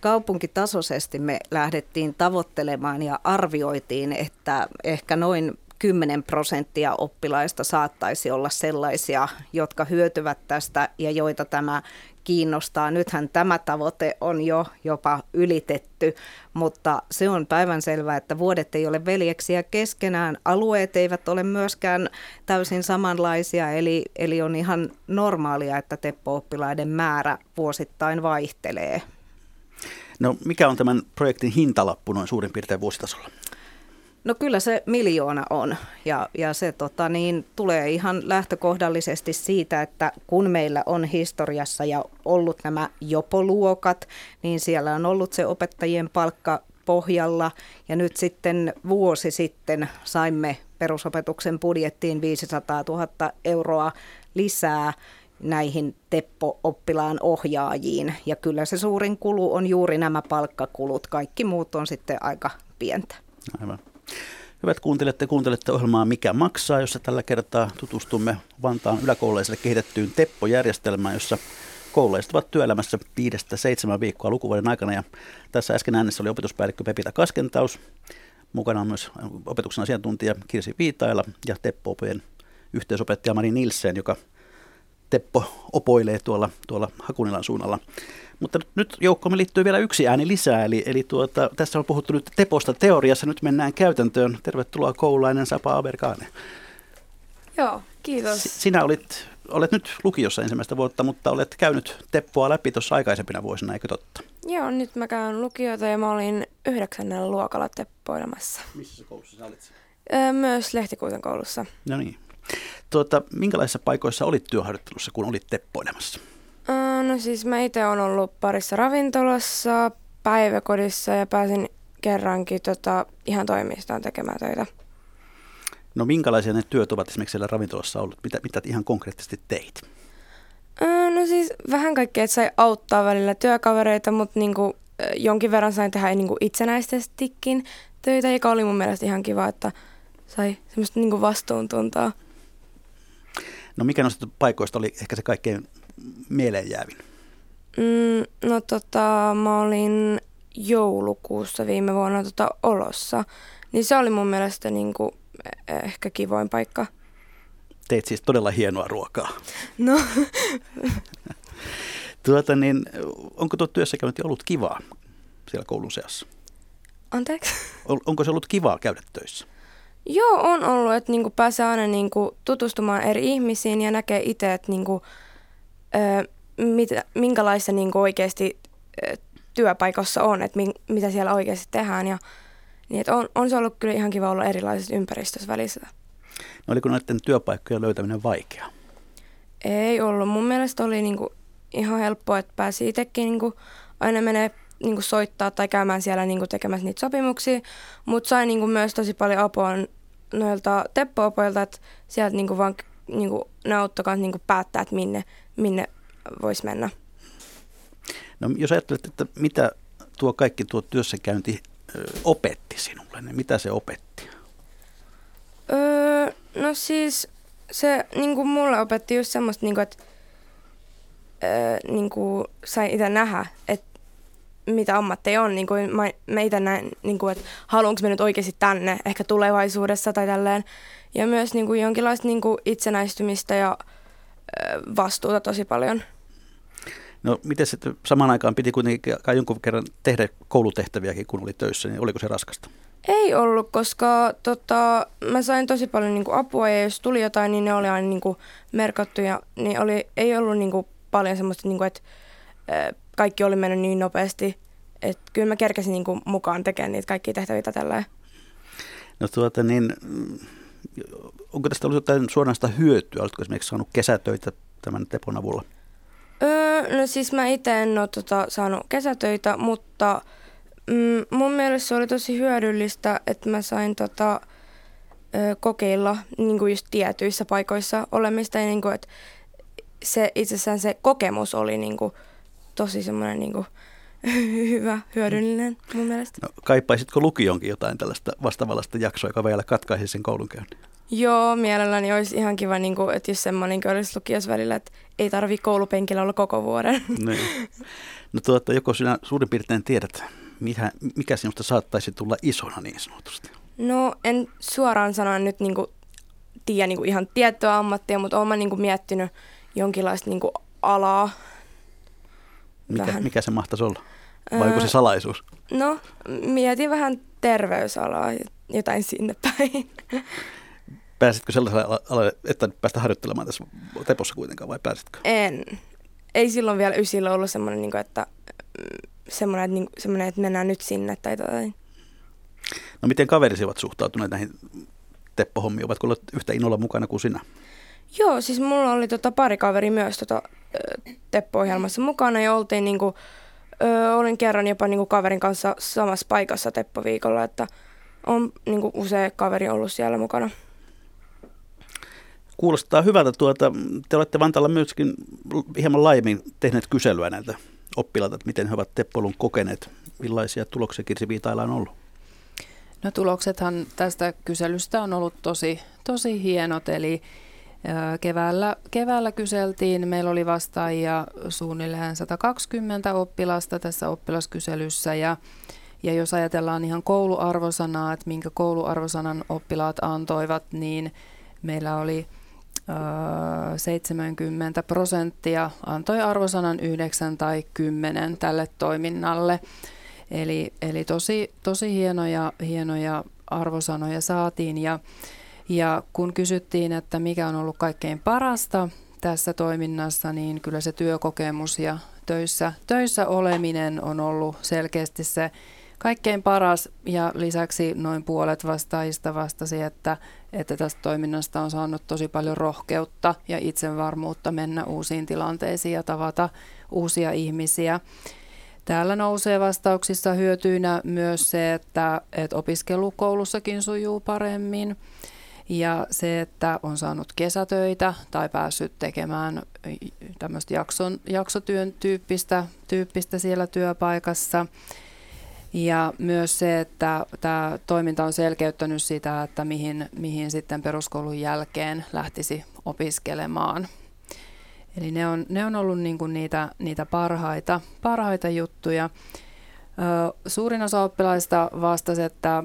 Kaupunkitasoisesti me lähdettiin tavoittelemaan ja arvioitiin, että ehkä noin 10 prosenttia oppilaista saattaisi olla sellaisia, jotka hyötyvät tästä ja joita tämä kiinnostaa. Nythän tämä tavoite on jo jopa ylitetty, mutta se on päivän selvää, että vuodet ei ole veljeksiä keskenään. Alueet eivät ole myöskään täysin samanlaisia, eli, eli on ihan normaalia, että teppo-oppilaiden määrä vuosittain vaihtelee. No mikä on tämän projektin hintalappu noin suurin piirtein vuositasolla? No kyllä se miljoona on. Ja, ja se tota, niin, tulee ihan lähtökohdallisesti siitä, että kun meillä on historiassa ja ollut nämä jopoluokat, niin siellä on ollut se opettajien palkka pohjalla. Ja nyt sitten vuosi sitten saimme perusopetuksen budjettiin 500 000 euroa lisää näihin Teppo-oppilaan ohjaajiin. Ja kyllä se suurin kulu on juuri nämä palkkakulut. Kaikki muut on sitten aika pientä. Aivan. Hyvät kuuntelijat, te kuuntelette ohjelmaa Mikä maksaa, jossa tällä kertaa tutustumme Vantaan yläkoululaisille kehitettyyn Teppo-järjestelmään, jossa koululaiset ovat työelämässä viidestä seitsemän viikkoa lukuvuoden aikana. Ja tässä äsken äänessä oli opetuspäällikkö Pepita Kaskentaus, mukana on myös opetuksen asiantuntija Kirsi Viitaila ja Teppo-opojen yhteisopettaja Mari Nilsen, joka Teppo opoilee tuolla, tuolla Hakunilan suunnalla. Mutta nyt joukkoomme liittyy vielä yksi ääni lisää, eli, eli tuota, tässä on puhuttu nyt Teposta teoriassa, nyt mennään käytäntöön. Tervetuloa koululainen Sapa Aberkaane. Joo, kiitos. Sinä olit, olet nyt lukiossa ensimmäistä vuotta, mutta olet käynyt Teppoa läpi tuossa aikaisempina vuosina, eikö totta? Joo, nyt mä käyn lukiota ja mä olin yhdeksännellä luokalla Teppoilemassa. Missä koulussa sä olit? Öö, myös Lehtikuisen koulussa. No niin. Tuota, minkälaisissa paikoissa olit työharjoittelussa, kun olit Teppoilemassa? No siis mä itse olen ollut parissa ravintolassa, päiväkodissa ja pääsin kerrankin tota, ihan toimistaan tekemään töitä. No minkälaisia ne työt ovat esimerkiksi siellä ravintolassa ollut? Mitä, mitä ihan konkreettisesti teit? No siis vähän kaikkea, että sai auttaa välillä työkavereita, mutta niinku, jonkin verran sain tehdä niinku itsenäisestikin töitä, joka oli mun mielestä ihan kiva, että sai semmoista niinku vastuuntuntoa. No mikä noista paikoista oli ehkä se kaikkein mieleenjäävin? Mm, no tota, mä olin joulukuussa viime vuonna tota Olossa, niin se oli mun mielestä niinku ehkä kivoin paikka. Teit siis todella hienoa ruokaa. No, Tuota, niin, onko tuo työssäkäynti ollut kivaa siellä koulun seassa? anteeksi. On- Onko se ollut kivaa käydä töissä? Joo, on ollut, että niinku pääsee aina niinku tutustumaan eri ihmisiin ja näkee itse, että niinku, ö, mitä, minkälaista niinku oikeasti ö, työpaikassa on, että mitä siellä oikeasti tehdään. Ja, niin, että on, on se ollut kyllä ihan kiva olla erilaisessa ympäristössä välissä. No, oliko näiden työpaikkojen löytäminen vaikeaa? Ei ollut. Mun mielestä oli niinku ihan helppoa, että pääsi itsekin niinku aina menee niinku soittaa tai käymään siellä niinku tekemässä niitä sopimuksia. Mutta sain niinku myös tosi paljon apua noilta teppo-opoilta, että sieltä niinku vaan niinku, ne auttoi niinku päättää, että minne, minne voisi mennä. No, jos ajattelet, että mitä tuo kaikki tuo työssäkäynti opetti sinulle, niin mitä se opetti? Öö, no siis se niinku mulle opetti just semmoista, niinku, että öö, niinku, sai itse nähdä, että mitä ammatteja on. Niinku, mä, mä itse näen, niinku, että haluanko mä nyt oikeasti tänne, ehkä tulevaisuudessa tai tälleen. Ja myös niinku, jonkinlaista niinku, itsenäistymistä ja vastuuta tosi paljon. No, miten sitten samaan aikaan piti kuitenkin kai jonkun kerran tehdä koulutehtäviäkin, kun oli töissä, niin oliko se raskasta? Ei ollut, koska tota, mä sain tosi paljon niinku, apua ja jos tuli jotain, niin ne oli aina niinku, merkattuja. Niin oli, ei ollut niinku, paljon semmoista, niinku, että ö, kaikki oli mennyt niin nopeasti. Että kyllä mä kerkesin niinku, mukaan tekemään niitä kaikkia tehtäviä tällä. No tuota niin, onko tästä ollut jotain suoranaista hyötyä? Oletko esimerkiksi saanut kesätöitä tämän Tepon avulla? Öö, no siis mä itse en ole tota, saanut kesätöitä, mutta mm, mun mielestä se oli tosi hyödyllistä, että mä sain tota, ö, kokeilla niin kuin just tietyissä paikoissa olemista. Ja niin kuin, että se, itsessään se kokemus oli niin kuin, tosi semmoinen niin kuin, hyvä, hyödyllinen mun mielestä. No, kaipaisitko lukionkin jotain tällaista vastaavallista jaksoa, joka vielä katkaisi sen koulunkäynnin? Joo, mielelläni olisi ihan kiva, niin kuin, että jos semmoinenkin olisi lukiossa välillä, että ei tarvi koulupenkillä olla koko vuoden. Niin. No tuota, joko sinä suurin piirtein tiedät, mikä, mikä sinusta saattaisi tulla isona niin sanotusti? No en suoraan sanoen nyt niinku tiedä niinku ihan tiettyä ammattia, mutta olen niinku miettinyt jonkinlaista niinku alaa. Mikä, Vähän. mikä se mahtaisi olla? Vai onko se salaisuus? No, mietin vähän terveysalaa, jotain sinne päin. Pääsitkö sellaiselle ala- alalle, että päästä harjoittelemaan tässä Tepossa kuitenkaan vai pääsitkö? En. Ei silloin vielä ysillä ollut semmoinen, niinku, että, mm, semmoinen, että, niinku, semmoinen, että mennään nyt sinne tai jotain. No miten kaverisi ovat suhtautuneet näihin Teppo-hommiin? Ovatko olleet yhtä innolla mukana kuin sinä? Joo, siis mulla oli tota pari kaveri myös tota, Teppo-ohjelmassa mukana ja oltiin niinku, ö, olin kerran jopa niinku kaverin kanssa samassa paikassa Teppo-viikolla, että on niinku usea kaveri ollut siellä mukana. Kuulostaa hyvältä. Tuota, te olette Vantaalla myöskin hieman laajemmin tehneet kyselyä näiltä oppilailta, että miten he ovat Teppoilun kokeneet. Millaisia tuloksia Kirsi Viitailla on ollut? No tuloksethan tästä kyselystä on ollut tosi, tosi hienot, eli keväällä, keväällä kyseltiin, meillä oli vastaajia suunnilleen 120 oppilasta tässä oppilaskyselyssä ja, ja jos ajatellaan ihan kouluarvosanaa, että minkä kouluarvosanan oppilaat antoivat, niin meillä oli ö, 70 prosenttia antoi arvosanan 9 tai 10 tälle toiminnalle. Eli, eli tosi, tosi hienoja, hienoja arvosanoja saatiin ja, ja kun kysyttiin, että mikä on ollut kaikkein parasta tässä toiminnassa, niin kyllä se työkokemus ja töissä, töissä oleminen on ollut selkeästi se kaikkein paras ja lisäksi noin puolet vastaajista vastasi, että, että tästä toiminnasta on saanut tosi paljon rohkeutta ja itsevarmuutta mennä uusiin tilanteisiin ja tavata uusia ihmisiä. Täällä nousee vastauksissa hyötyinä myös se, että, että opiskelu koulussakin sujuu paremmin ja se, että on saanut kesätöitä tai päässyt tekemään tämmöistä jakson, jaksotyön tyyppistä, tyyppistä siellä työpaikassa. Ja myös se, että tämä toiminta on selkeyttänyt sitä, että mihin, mihin sitten peruskoulun jälkeen lähtisi opiskelemaan. Eli ne on, ne on ollut niin kuin niitä, niitä parhaita, parhaita juttuja. Suurin osa oppilaista vastasi, että,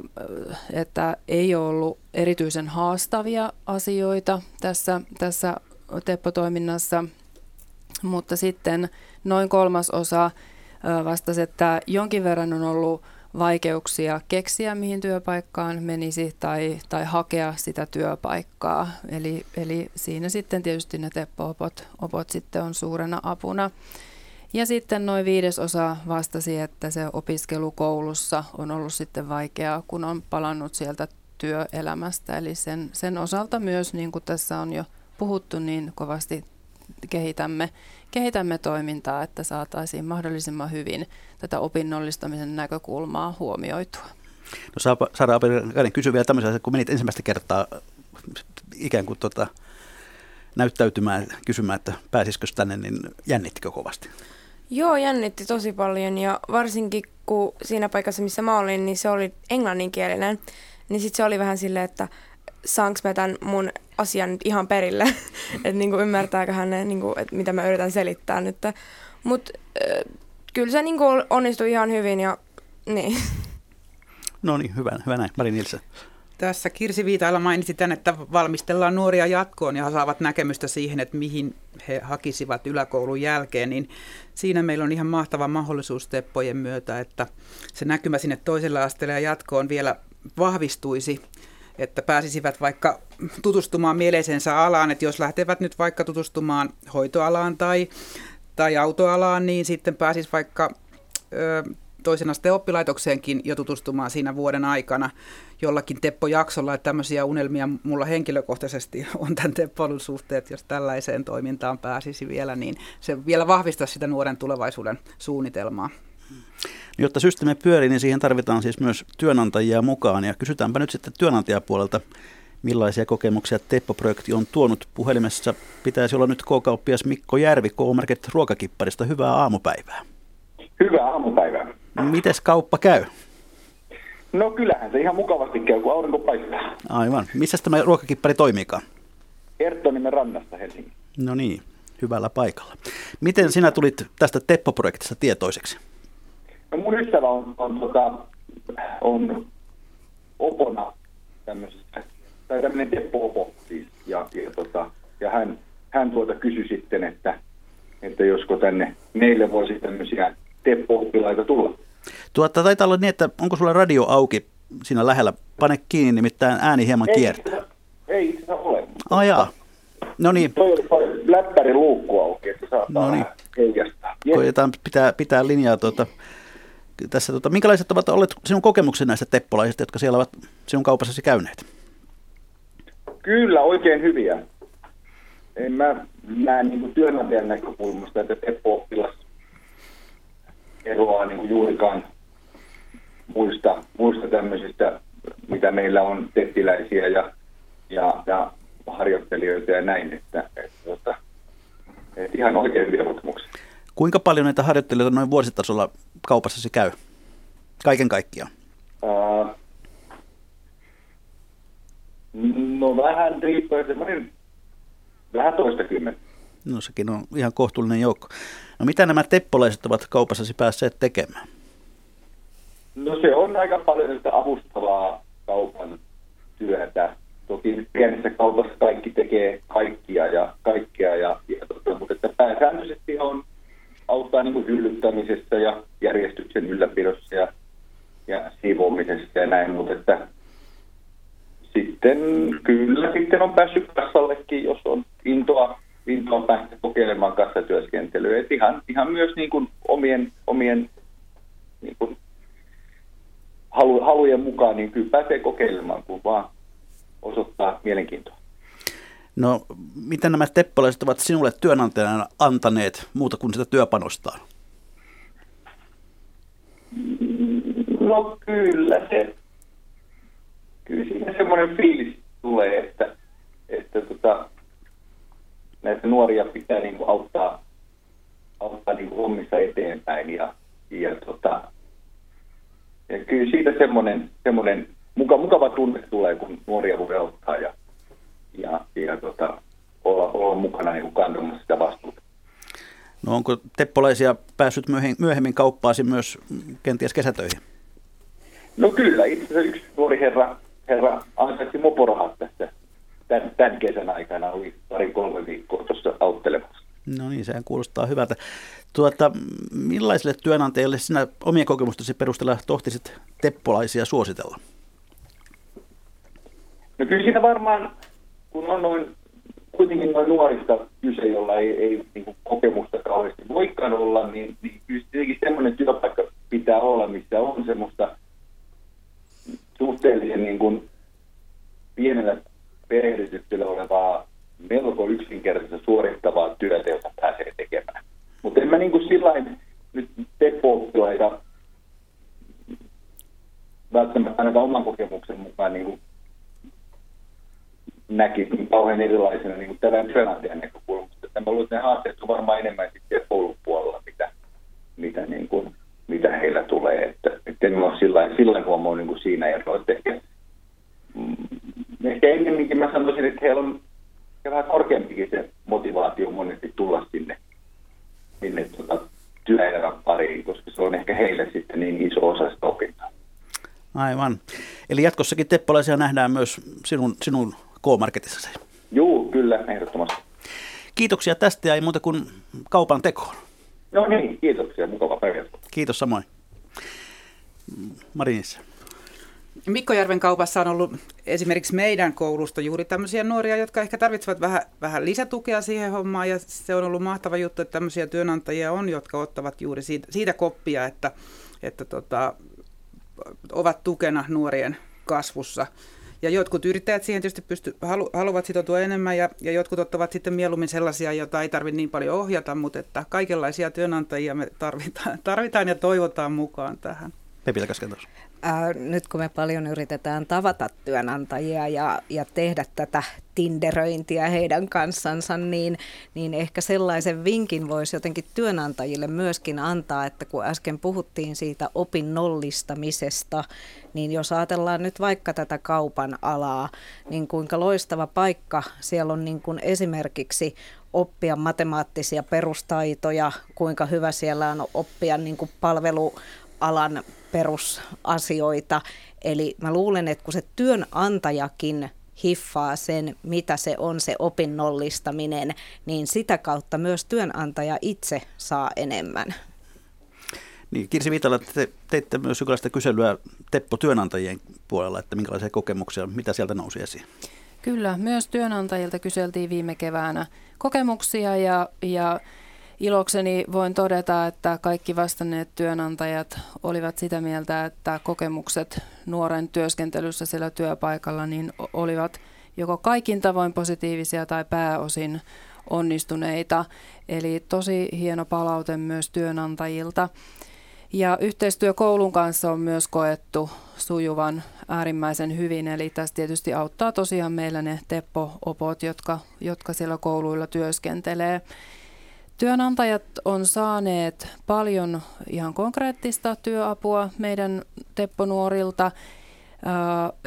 että ei ole ollut erityisen haastavia asioita tässä, tässä Teppo-toiminnassa, mutta sitten noin kolmas osa vastasi, että jonkin verran on ollut vaikeuksia keksiä, mihin työpaikkaan menisi tai, tai hakea sitä työpaikkaa. Eli, eli siinä sitten tietysti ne Teppo-opot opot sitten on suurena apuna. Ja sitten noin viidesosa vastasi, että se opiskelu koulussa on ollut sitten vaikeaa, kun on palannut sieltä työelämästä. Eli sen, sen osalta myös, niin kuin tässä on jo puhuttu, niin kovasti kehitämme, kehitämme toimintaa, että saataisiin mahdollisimman hyvin tätä opinnollistamisen näkökulmaa huomioitua. No Sara Apelikainen kysyi vielä tämmöisen, kun menit ensimmäistä kertaa ikään kuin tota, näyttäytymään, kysymään, että pääsisikö tänne, niin jännittikö kovasti? Joo, jännitti tosi paljon ja varsinkin kun siinä paikassa, missä mä olin, niin se oli englanninkielinen, niin sitten se oli vähän silleen, että saanko mä tämän mun asian nyt ihan perille, että niinku ymmärtääkö hän niinku, että mitä mä yritän selittää nyt. Mutta äh, kyllä se niinku onnistui ihan hyvin ja niin. No niin, hyvä, hyvä näin. Mari Nilsen. Tässä Kirsi Viitailla mainitsi tämän, että valmistellaan nuoria jatkoon ja saavat näkemystä siihen, että mihin he hakisivat yläkoulun jälkeen, niin siinä meillä on ihan mahtava mahdollisuus Teppojen myötä, että se näkymä sinne toiselle asteelle ja jatkoon vielä vahvistuisi, että pääsisivät vaikka tutustumaan mieleisensä alaan, että jos lähtevät nyt vaikka tutustumaan hoitoalaan tai, tai autoalaan, niin sitten pääsis vaikka toisen asteen oppilaitokseenkin jo tutustumaan siinä vuoden aikana jollakin Teppo-jaksolla, että tämmöisiä unelmia mulla henkilökohtaisesti on tämän Teppoilun suhteet, jos tällaiseen toimintaan pääsisi vielä, niin se vielä vahvistaa sitä nuoren tulevaisuuden suunnitelmaa. Jotta systeemi pyörii, niin siihen tarvitaan siis myös työnantajia mukaan. Ja kysytäänpä nyt sitten työnantajapuolelta, millaisia kokemuksia Teppo-projekti on tuonut. Puhelimessa pitäisi olla nyt K-kauppias Mikko Järvi K-Market ruokakipparista. Hyvää aamupäivää. Hyvää aamupäivää. Mites kauppa käy? No kyllähän se ihan mukavasti käy, kun aurinko paistaa. Aivan. Missä tämä ruokakippari toimiikaan? Erttonimen rannassa Helsingin. No niin, hyvällä paikalla. Miten sinä tulit tästä Teppo-projektista tietoiseksi? No mun ystävä on, on, tota, on opona tämmöisessä, tai tämmöinen Teppo-opo siis, ja, ja, tota, ja hän, hän tuota kysyi sitten, että, että josko tänne meille voisi tämmöisiä Teppo-oppilaita tulla. Tuota, taitaa olla niin, että onko sulla radio auki siinä lähellä? Pane kiinni, nimittäin ääni hieman ei, kiertää. Ei itse ole. Oh, jaa. No niin. Toi läppärin luukku auki, että saattaa no niin. heijastaa. Koitetaan pitää, pitää linjaa tuota, tässä. Tuota, minkälaiset ovat olleet sinun kokemukset näistä teppolaisista, jotka siellä ovat sinun kaupassasi käyneet? Kyllä, oikein hyviä. En mä näe niin työnantajan näkökulmasta, että Teppo-oppilas eroaa niin kuin juurikaan muista, muista tämmöisistä, mitä meillä on tettiläisiä ja, ja, ja harjoittelijoita ja näin, että, että, että, tota, että ihan oikein hyviä kokemuksia. Kuinka paljon näitä harjoittelijoita noin vuositasolla kaupassasi käy? Kaiken kaikkiaan. Uh, no vähän riippuen, semmoinen vähän toista kymmentä. No sekin on ihan kohtuullinen joukko. No mitä nämä teppolaiset ovat kaupassasi päässeet tekemään? No se on aika paljon sitä avustavaa kaupan työtä. Toki pienessä kaupassa kaikki tekee kaikkia ja kaikkea, ja, ja tota, mutta että pääsääntöisesti on auttaa niin kuin hyllyttämisessä ja järjestyksen ylläpidossa ja, ja siivoamisessa ja näin, mutta että sitten kyllä sitten on päässyt kassallekin, jos on intoa intoa päästä kokeilemaan kassatyöskentelyä. Et ihan, ihan myös niin kuin omien, omien niin kuin halu, halujen mukaan, niin kyllä pääsee kokeilemaan, kun vaan osoittaa mielenkiintoa. No, miten nämä teppalaiset ovat sinulle työnantajana antaneet muuta kuin sitä työpanostaa? No kyllä se, kyllä siinä semmoinen fiilis tulee, että, että tota, näitä nuoria pitää niin kuin auttaa, auttaa niin kuin hommissa eteenpäin. Ja, ja, tota, ja kyllä siitä semmoinen, semmoinen mukava, mukava tunne tulee, kun nuoria voi auttaa ja, ja, ja tota, olla, olla mukana niin kantamassa sitä vastuuta. No onko teppolaisia päässyt myöhemmin kauppaasi myös kenties kesätöihin? No kyllä, itse asiassa yksi nuori herra, herra ansaitsi moporahat tässä tämän, tämän kesän aikana, oli pari-kolme viikkoa tuossa auttelemassa. No niin, sehän kuulostaa hyvältä. Tuota, millaisille työnantajille sinä omien kokemustasi perusteella tohtisit teppolaisia suositella? No kyllä siinä varmaan, kun on noin kuitenkin noin nuorista kyse, jolla ei, ei niin kuin kokemusta kauheasti voikaan olla, niin, niin kyllä tietenkin semmoinen työpaikka pitää olla, missä on semmoista suhteellisen niin kuin pienellä perehdytyksellä olevaa melko yksinkertaisesti suorittavaa työtä, jota pääsee tekemään. Mutta en mä niin kuin sillain nyt teppo-oppilaita välttämättä ainakaan oman kokemuksen mukaan niin kuin näkisin kauhean erilaisena niin tämän työnantajan näkökulmasta. Että mä luulen, että ne haasteet on varmaan enemmän sitten koulupuolella, mitä, mitä, niin kuin, mitä heillä tulee. Että, että en ole sillä, sillä huomaa niin siinä eroa. Ehkä, mm, ehkä ennemminkin mä sanoisin, että heillä on vähän korkeampikin se motivaatio monesti tulla sinne, sinne tuota, työelämän pariin, koska se on ehkä heille sitten niin iso osa sitä opintoa. Aivan. Eli jatkossakin teppalaisia nähdään myös sinun, sinun K-Marketissa. Joo, kyllä, ehdottomasti. Kiitoksia tästä ja ei muuta kuin kaupan tekoon. No niin, kiitoksia. Mukava päivä. Kiitos samoin. Marinissa. Mikkojärven kaupassa on ollut esimerkiksi meidän koulusta juuri tämmöisiä nuoria, jotka ehkä tarvitsevat vähän, vähän lisätukea siihen hommaan. Ja se on ollut mahtava juttu, että tämmöisiä työnantajia on, jotka ottavat juuri siitä, siitä koppia, että, että tota, ovat tukena nuorien kasvussa. Ja jotkut yrittäjät siihen tietysti pysty, halu, haluavat sitoutua enemmän ja, ja jotkut ottavat sitten mieluummin sellaisia, joita ei tarvitse niin paljon ohjata, mutta että kaikenlaisia työnantajia me tarvitaan, tarvitaan ja toivotaan mukaan tähän. Pepilä Kaskentos. Äh, nyt kun me paljon yritetään tavata työnantajia ja, ja tehdä tätä tinderöintiä heidän kanssansa, niin, niin ehkä sellaisen vinkin voisi jotenkin työnantajille myöskin antaa, että kun äsken puhuttiin siitä opinnollistamisesta, niin jos ajatellaan nyt vaikka tätä kaupan alaa, niin kuinka loistava paikka siellä on niin kuin esimerkiksi oppia matemaattisia perustaitoja, kuinka hyvä siellä on oppia niin kuin palvelualan perusasioita. Eli mä luulen, että kun se työnantajakin hiffaa sen, mitä se on se opinnollistaminen, niin sitä kautta myös työnantaja itse saa enemmän. Niin, Kirsi Viitala, te teitte myös jonkinlaista kyselyä Teppo työnantajien puolella, että minkälaisia kokemuksia, mitä sieltä nousi esiin? Kyllä, myös työnantajilta kyseltiin viime keväänä kokemuksia ja, ja Ilokseni voin todeta, että kaikki vastanneet työnantajat olivat sitä mieltä, että kokemukset nuoren työskentelyssä sillä työpaikalla niin olivat joko kaikin tavoin positiivisia tai pääosin onnistuneita. Eli tosi hieno palaute myös työnantajilta. Ja yhteistyö koulun kanssa on myös koettu sujuvan äärimmäisen hyvin, eli tässä tietysti auttaa tosiaan meillä ne Teppo-opot, jotka, jotka siellä kouluilla työskentelee. Työnantajat on saaneet paljon ihan konkreettista työapua meidän Teppo-nuorilta.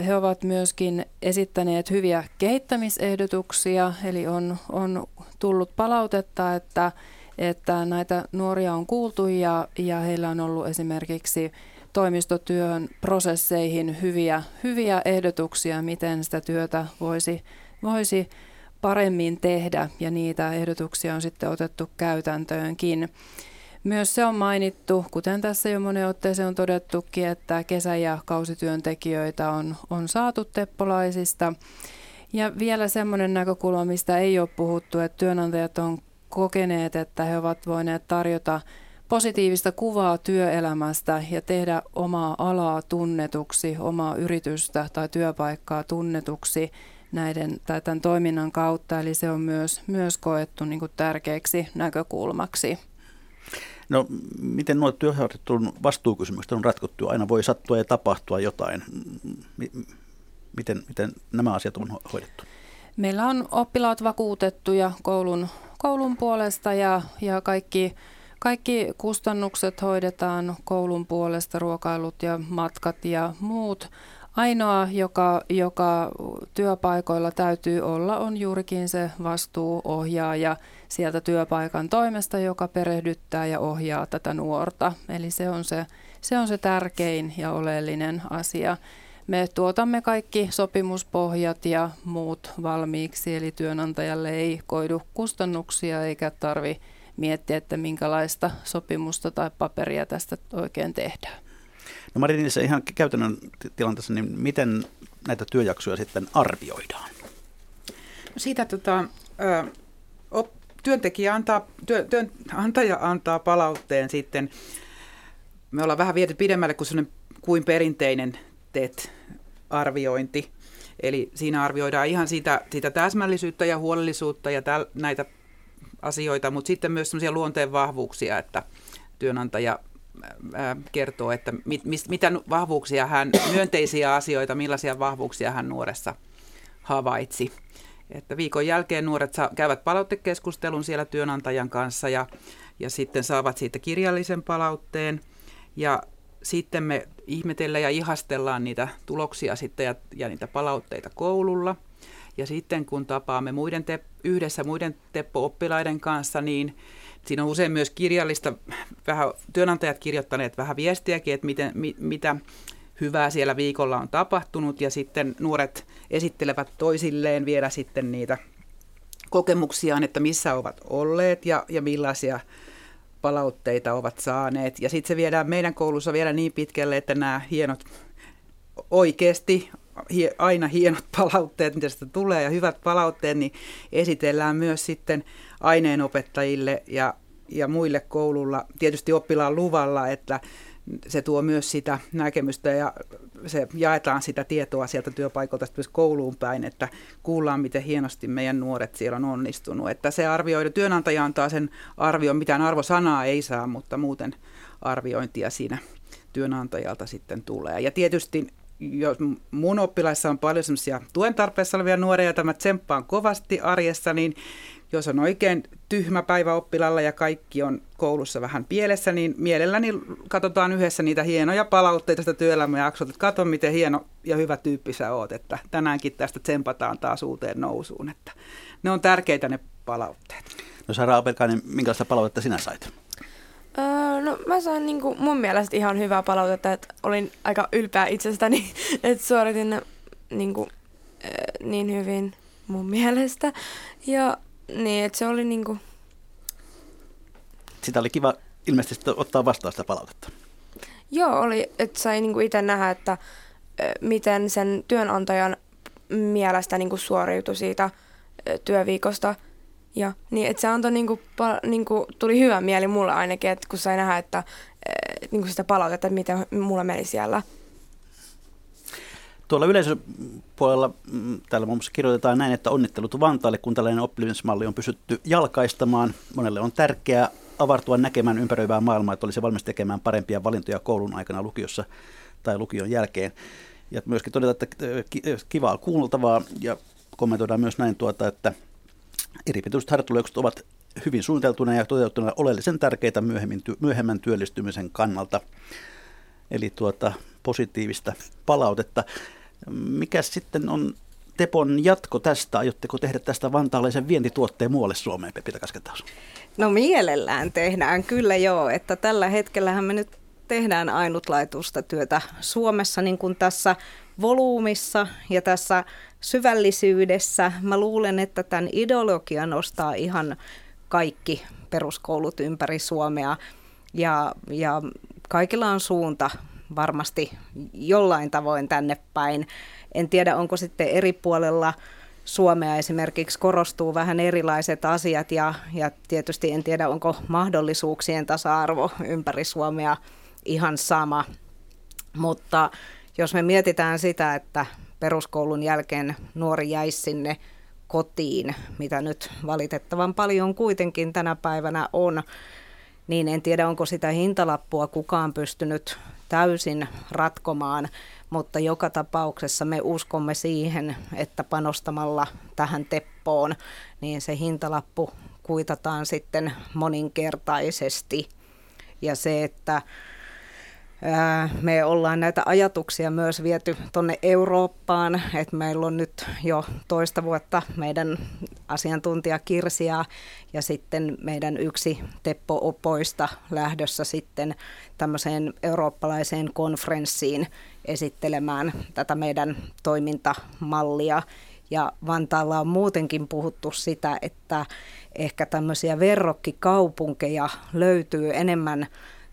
He ovat myöskin esittäneet hyviä kehittämisehdotuksia, eli on, on tullut palautetta, että, että näitä nuoria on kuultu ja, ja heillä on ollut esimerkiksi toimistotyön prosesseihin hyviä, hyviä ehdotuksia, miten sitä työtä voisi, voisi paremmin tehdä ja niitä ehdotuksia on sitten otettu käytäntöönkin. Myös se on mainittu, kuten tässä jo monen otteeseen on todettukin, että kesä- ja kausityöntekijöitä on, on saatu teppolaisista. Ja vielä semmoinen näkökulma, mistä ei ole puhuttu, että työnantajat on kokeneet, että he ovat voineet tarjota positiivista kuvaa työelämästä ja tehdä omaa alaa tunnetuksi, omaa yritystä tai työpaikkaa tunnetuksi näiden, tai tämän toiminnan kautta, eli se on myös, myös koettu niin kuin tärkeäksi näkökulmaksi. No, miten nuo työharjoittelun vastuukysymykset on ratkottu? Aina voi sattua ja tapahtua jotain. Miten, miten nämä asiat on hoidettu? Meillä on oppilaat vakuutettuja koulun, koulun puolesta ja, ja kaikki, kaikki kustannukset hoidetaan koulun puolesta, ruokailut ja matkat ja muut Ainoa, joka, joka työpaikoilla täytyy olla, on juurikin se vastuuohjaaja sieltä työpaikan toimesta, joka perehdyttää ja ohjaa tätä nuorta. Eli se on se, se, on se tärkein ja oleellinen asia. Me tuotamme kaikki sopimuspohjat ja muut valmiiksi, eli työnantajalle ei koidu kustannuksia eikä tarvi miettiä, että minkälaista sopimusta tai paperia tästä oikein tehdään. No Marinissa ihan käytännön tilanteessa, niin miten näitä työjaksoja sitten arvioidaan? No siitä tota, ö, työntekijä antaa, työ, työnantaja antaa palautteen sitten. Me ollaan vähän viety pidemmälle kuin, kuin perinteinen TET-arviointi. Eli siinä arvioidaan ihan sitä, sitä täsmällisyyttä ja huolellisuutta ja täl, näitä asioita, mutta sitten myös sellaisia luonteen vahvuuksia, että työnantaja kertoo, että mit, mit, mitä vahvuuksia hän, myönteisiä asioita, millaisia vahvuuksia hän nuoressa havaitsi. Että viikon jälkeen nuoret saa, käyvät palauttekeskustelun siellä työnantajan kanssa ja, ja sitten saavat siitä kirjallisen palautteen. Ja sitten me ihmetellään ja ihastellaan niitä tuloksia sitten ja, ja niitä palautteita koululla. Ja sitten kun tapaamme muiden te, yhdessä muiden Teppo-oppilaiden kanssa, niin siinä on usein myös kirjallista, vähän työnantajat kirjoittaneet vähän viestiäkin, että miten, mi, mitä hyvää siellä viikolla on tapahtunut ja sitten nuoret esittelevät toisilleen vielä sitten niitä kokemuksiaan, että missä ovat olleet ja, ja millaisia palautteita ovat saaneet. Ja sitten se viedään meidän koulussa vielä niin pitkälle, että nämä hienot, oikeasti aina hienot palautteet, mitä sitä tulee ja hyvät palautteet, niin esitellään myös sitten aineenopettajille ja, ja muille koululla, tietysti oppilaan luvalla, että se tuo myös sitä näkemystä ja se jaetaan sitä tietoa sieltä työpaikalta myös kouluun päin, että kuullaan, miten hienosti meidän nuoret siellä on onnistunut. Että se arvioida, työnantaja antaa sen arvion, mitään arvosanaa ei saa, mutta muuten arviointia siinä työnantajalta sitten tulee. Ja tietysti jos mun oppilaissa on paljon semmoisia tuen tarpeessa olevia nuoria, joita mä tsemppaan kovasti arjessa, niin jos on oikein tyhmä päivä oppilalla ja kaikki on koulussa vähän pielessä, niin mielelläni katsotaan yhdessä niitä hienoja palautteita tästä työelämäjaksolta, että katso miten hieno ja hyvä tyyppi sä oot, että tänäänkin tästä tsempataan taas uuteen nousuun, että ne on tärkeitä ne palautteet. No Sara Apelkainen, minkälaista palautetta sinä sait? Öö, no mä sain niinku mun mielestä ihan hyvää palautetta, että olin aika ylpeä itsestäni, että suoritin ne niinku, niin hyvin mun mielestä. Ja niin, että se oli niinku... Sitä oli kiva ilmeisesti ottaa vastaan sitä palautetta. Joo, oli, että sai niinku itse nähdä, että miten sen työnantajan mielestä niinku suoriutui siitä työviikosta. Ja niin, että se antoi niinku, pa, niinku, tuli hyvä mieli mulle ainakin, että kun sai nähdä, että niinku sitä palautetta, että miten mulla meni siellä. Tuolla yleisöpuolella mm, täällä muun muassa kirjoitetaan näin, että onnittelut Vantaalle, kun tällainen oppimismalli on pysytty jalkaistamaan. Monelle on tärkeää avartua näkemään ympäröivää maailmaa, että olisi valmis tekemään parempia valintoja koulun aikana lukiossa tai lukion jälkeen. Ja myöskin todeta, että äh, kivaa kuultavaa ja kommentoidaan myös näin tuota, että eri pituiset harjoittelujaksot ovat hyvin suunniteltuna ja toteuttuna oleellisen tärkeitä myöhemmin, myöhemmän työllistymisen kannalta. Eli tuota, positiivista palautetta. Mikä sitten on Tepon jatko tästä? Aiotteko tehdä tästä vantaalaisen vientituotteen muualle Suomeen, Pepita Kaskentaus? No mielellään tehdään, kyllä joo. Että tällä hetkellähän me nyt tehdään ainutlaitusta työtä Suomessa niin kuin tässä volyymissa ja tässä syvällisyydessä. Mä luulen, että tämän ideologia nostaa ihan kaikki peruskoulut ympäri Suomea ja, ja kaikilla on suunta varmasti jollain tavoin tänne päin. En tiedä, onko sitten eri puolella Suomea esimerkiksi korostuu vähän erilaiset asiat ja, ja tietysti en tiedä, onko mahdollisuuksien tasa-arvo ympäri Suomea ihan sama. Mutta jos me mietitään sitä, että peruskoulun jälkeen nuori jäisi sinne kotiin, mitä nyt valitettavan paljon kuitenkin tänä päivänä on, niin en tiedä, onko sitä hintalappua kukaan pystynyt täysin ratkomaan, mutta joka tapauksessa me uskomme siihen, että panostamalla tähän teppoon, niin se hintalappu kuitataan sitten moninkertaisesti. Ja se, että Me ollaan näitä ajatuksia myös viety tuonne Eurooppaan, että meillä on nyt jo toista vuotta meidän asiantuntija Kirsia ja sitten meidän yksi Teppo Opoista lähdössä sitten tämmöiseen eurooppalaiseen konferenssiin esittelemään tätä meidän toimintamallia. Ja Vantaalla on muutenkin puhuttu sitä, että ehkä tämmöisiä verrokkikaupunkeja löytyy enemmän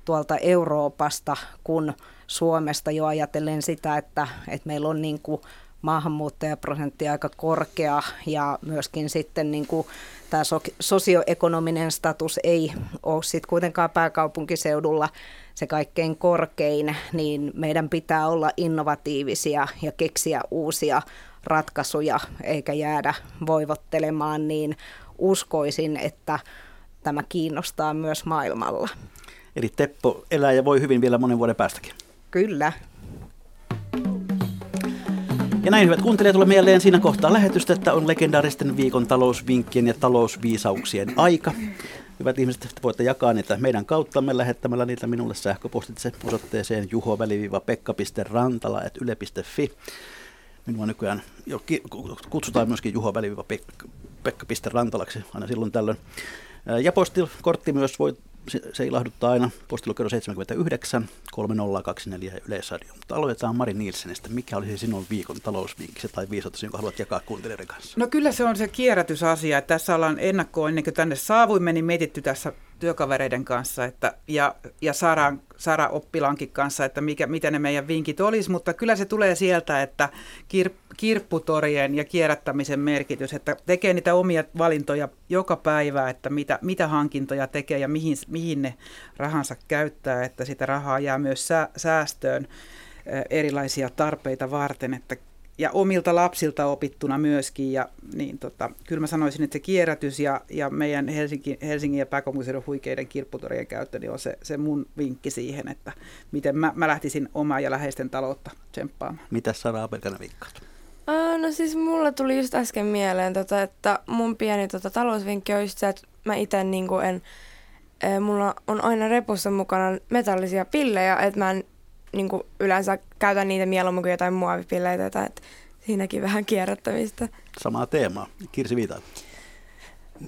tuolta Euroopasta kuin Suomesta jo ajatellen sitä, että, että meillä on niin kuin maahanmuuttajaprosentti aika korkea ja myöskin sitten niin kuin tämä sosioekonominen status ei ole sitten kuitenkaan pääkaupunkiseudulla se kaikkein korkein, niin meidän pitää olla innovatiivisia ja keksiä uusia ratkaisuja eikä jäädä voivottelemaan, niin uskoisin, että tämä kiinnostaa myös maailmalla. Eli Teppo elää ja voi hyvin vielä monen vuoden päästäkin. Kyllä. Ja näin hyvät kuuntelijat, tulee mieleen siinä kohtaa lähetystä, että on legendaaristen viikon talousvinkkien ja talousviisauksien aika. Hyvät ihmiset, voitte jakaa niitä meidän kauttamme lähettämällä niitä minulle sähköpostitse osoitteeseen juho-rantala.yle.fi. Minua nykyään jo kutsutaan myöskin juho-pekka.rantalaksi aina silloin tällöin. Ja postikortti myös voi se, se ilahduttaa aina. Postilukero 79 3024 Yleisradio. Mutta aloitetaan Mari Nielsenistä. Mikä olisi sinun viikon talousvinkki tai viisotus, jonka haluat jakaa kuuntelijoiden kanssa? No kyllä se on se kierrätysasia. Tässä ollaan ennakkoon, ennen kuin tänne saavuimme, niin mietitty tässä työkavereiden kanssa että, ja, ja Saran, Sara oppilankin kanssa, että mikä, mitä ne meidän vinkit olisi, mutta kyllä se tulee sieltä, että kir, kirpputorien ja kierrättämisen merkitys, että tekee niitä omia valintoja joka päivä, että mitä, mitä hankintoja tekee ja mihin, mihin ne rahansa käyttää, että sitä rahaa jää myös säästöön erilaisia tarpeita varten, että ja omilta lapsilta opittuna myöskin. Ja, niin tota, kyllä mä sanoisin, että se kierrätys ja, ja meidän Helsinki, Helsingin ja pääkaupunkiseudun huikeiden kirpputorien käyttö niin on se, se mun vinkki siihen, että miten mä, mä lähtisin omaa ja läheisten taloutta tsemppaamaan. Mitä Sara Apelkanen vinkkaat? No siis mulla tuli just äsken mieleen, tota, että mun pieni tota, talousvinkki olisi se, että mä itse niin en, mulla on aina repussa mukana metallisia pillejä, että mä en niin kuin yleensä käytän niitä mieluummin kuin jotain muovipilleitä, että siinäkin vähän kierrättämistä. Samaa teemaa. Kirsi Viita.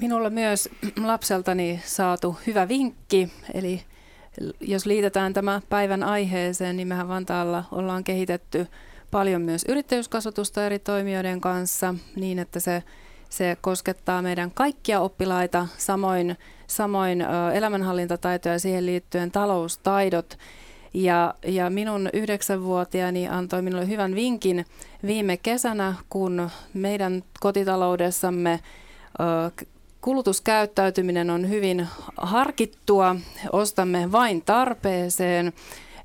Minulla myös lapseltani saatu hyvä vinkki, eli jos liitetään tämä päivän aiheeseen, niin mehän Vantaalla ollaan kehitetty paljon myös yrittäjyyskasvatusta eri toimijoiden kanssa niin, että se, se koskettaa meidän kaikkia oppilaita, samoin, samoin elämänhallintataitoja ja siihen liittyen taloustaidot. Ja, ja minun yhdeksänvuotiaani antoi minulle hyvän vinkin viime kesänä, kun meidän kotitaloudessamme kulutuskäyttäytyminen on hyvin harkittua, ostamme vain tarpeeseen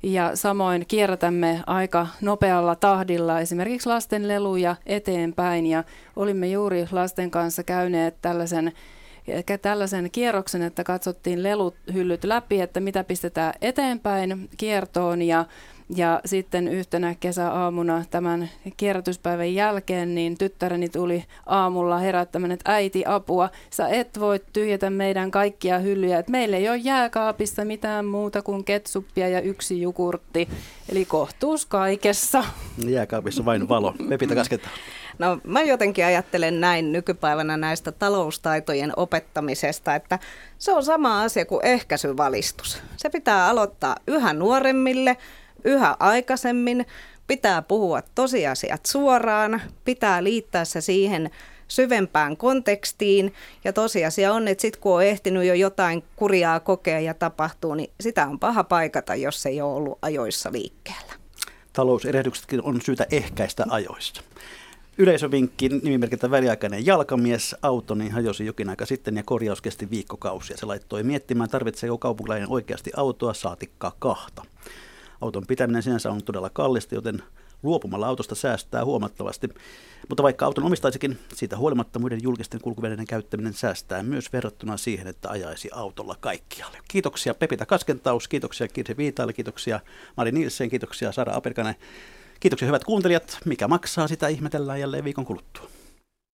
ja samoin kierrätämme aika nopealla tahdilla esimerkiksi lasten leluja eteenpäin. Ja olimme juuri lasten kanssa käyneet tällaisen tällaisen kierroksen, että katsottiin leluhyllyt läpi, että mitä pistetään eteenpäin kiertoon ja ja sitten yhtenä kesäaamuna tämän kierrätyspäivän jälkeen, niin tyttäreni tuli aamulla herättämään, että äiti apua, sä et voi tyhjätä meidän kaikkia hyllyjä, että meillä ei ole jääkaapissa mitään muuta kuin ketsuppia ja yksi jukurtti, eli kohtuus kaikessa. Jääkaapissa vain valo. Pepitä kasketta. No mä jotenkin ajattelen näin nykypäivänä näistä taloustaitojen opettamisesta, että se on sama asia kuin ehkäisyvalistus. Se pitää aloittaa yhä nuoremmille, yhä aikaisemmin, pitää puhua tosiasiat suoraan, pitää liittää se siihen syvempään kontekstiin. Ja tosiasia on, että sitten kun on ehtinyt jo jotain kurjaa kokea ja tapahtuu, niin sitä on paha paikata, jos ei ole ollut ajoissa liikkeellä. Talouserehdyksetkin on syytä ehkäistä ajoissa. Yleisövinkki nimimerkiltä väliaikainen jalkamies. Autoni hajosi jokin aika sitten ja korjaus kesti viikkokausia. Se laittoi miettimään, tarvitseeko kaupunkilainen oikeasti autoa, saatikkaa kahta. Auton pitäminen sinänsä on todella kallista, joten luopumalla autosta säästää huomattavasti. Mutta vaikka auton omistaisikin, siitä huolimatta muiden julkisten kulkuvälineiden käyttäminen säästää myös verrattuna siihen, että ajaisi autolla kaikkialle. Kiitoksia Pepita Kaskentaus, kiitoksia Kirsi Viitaille, kiitoksia Mari Nielsen, kiitoksia Sara Aperkanen. Kiitoksia hyvät kuuntelijat. Mikä maksaa, sitä ihmetellään jälleen viikon kuluttua.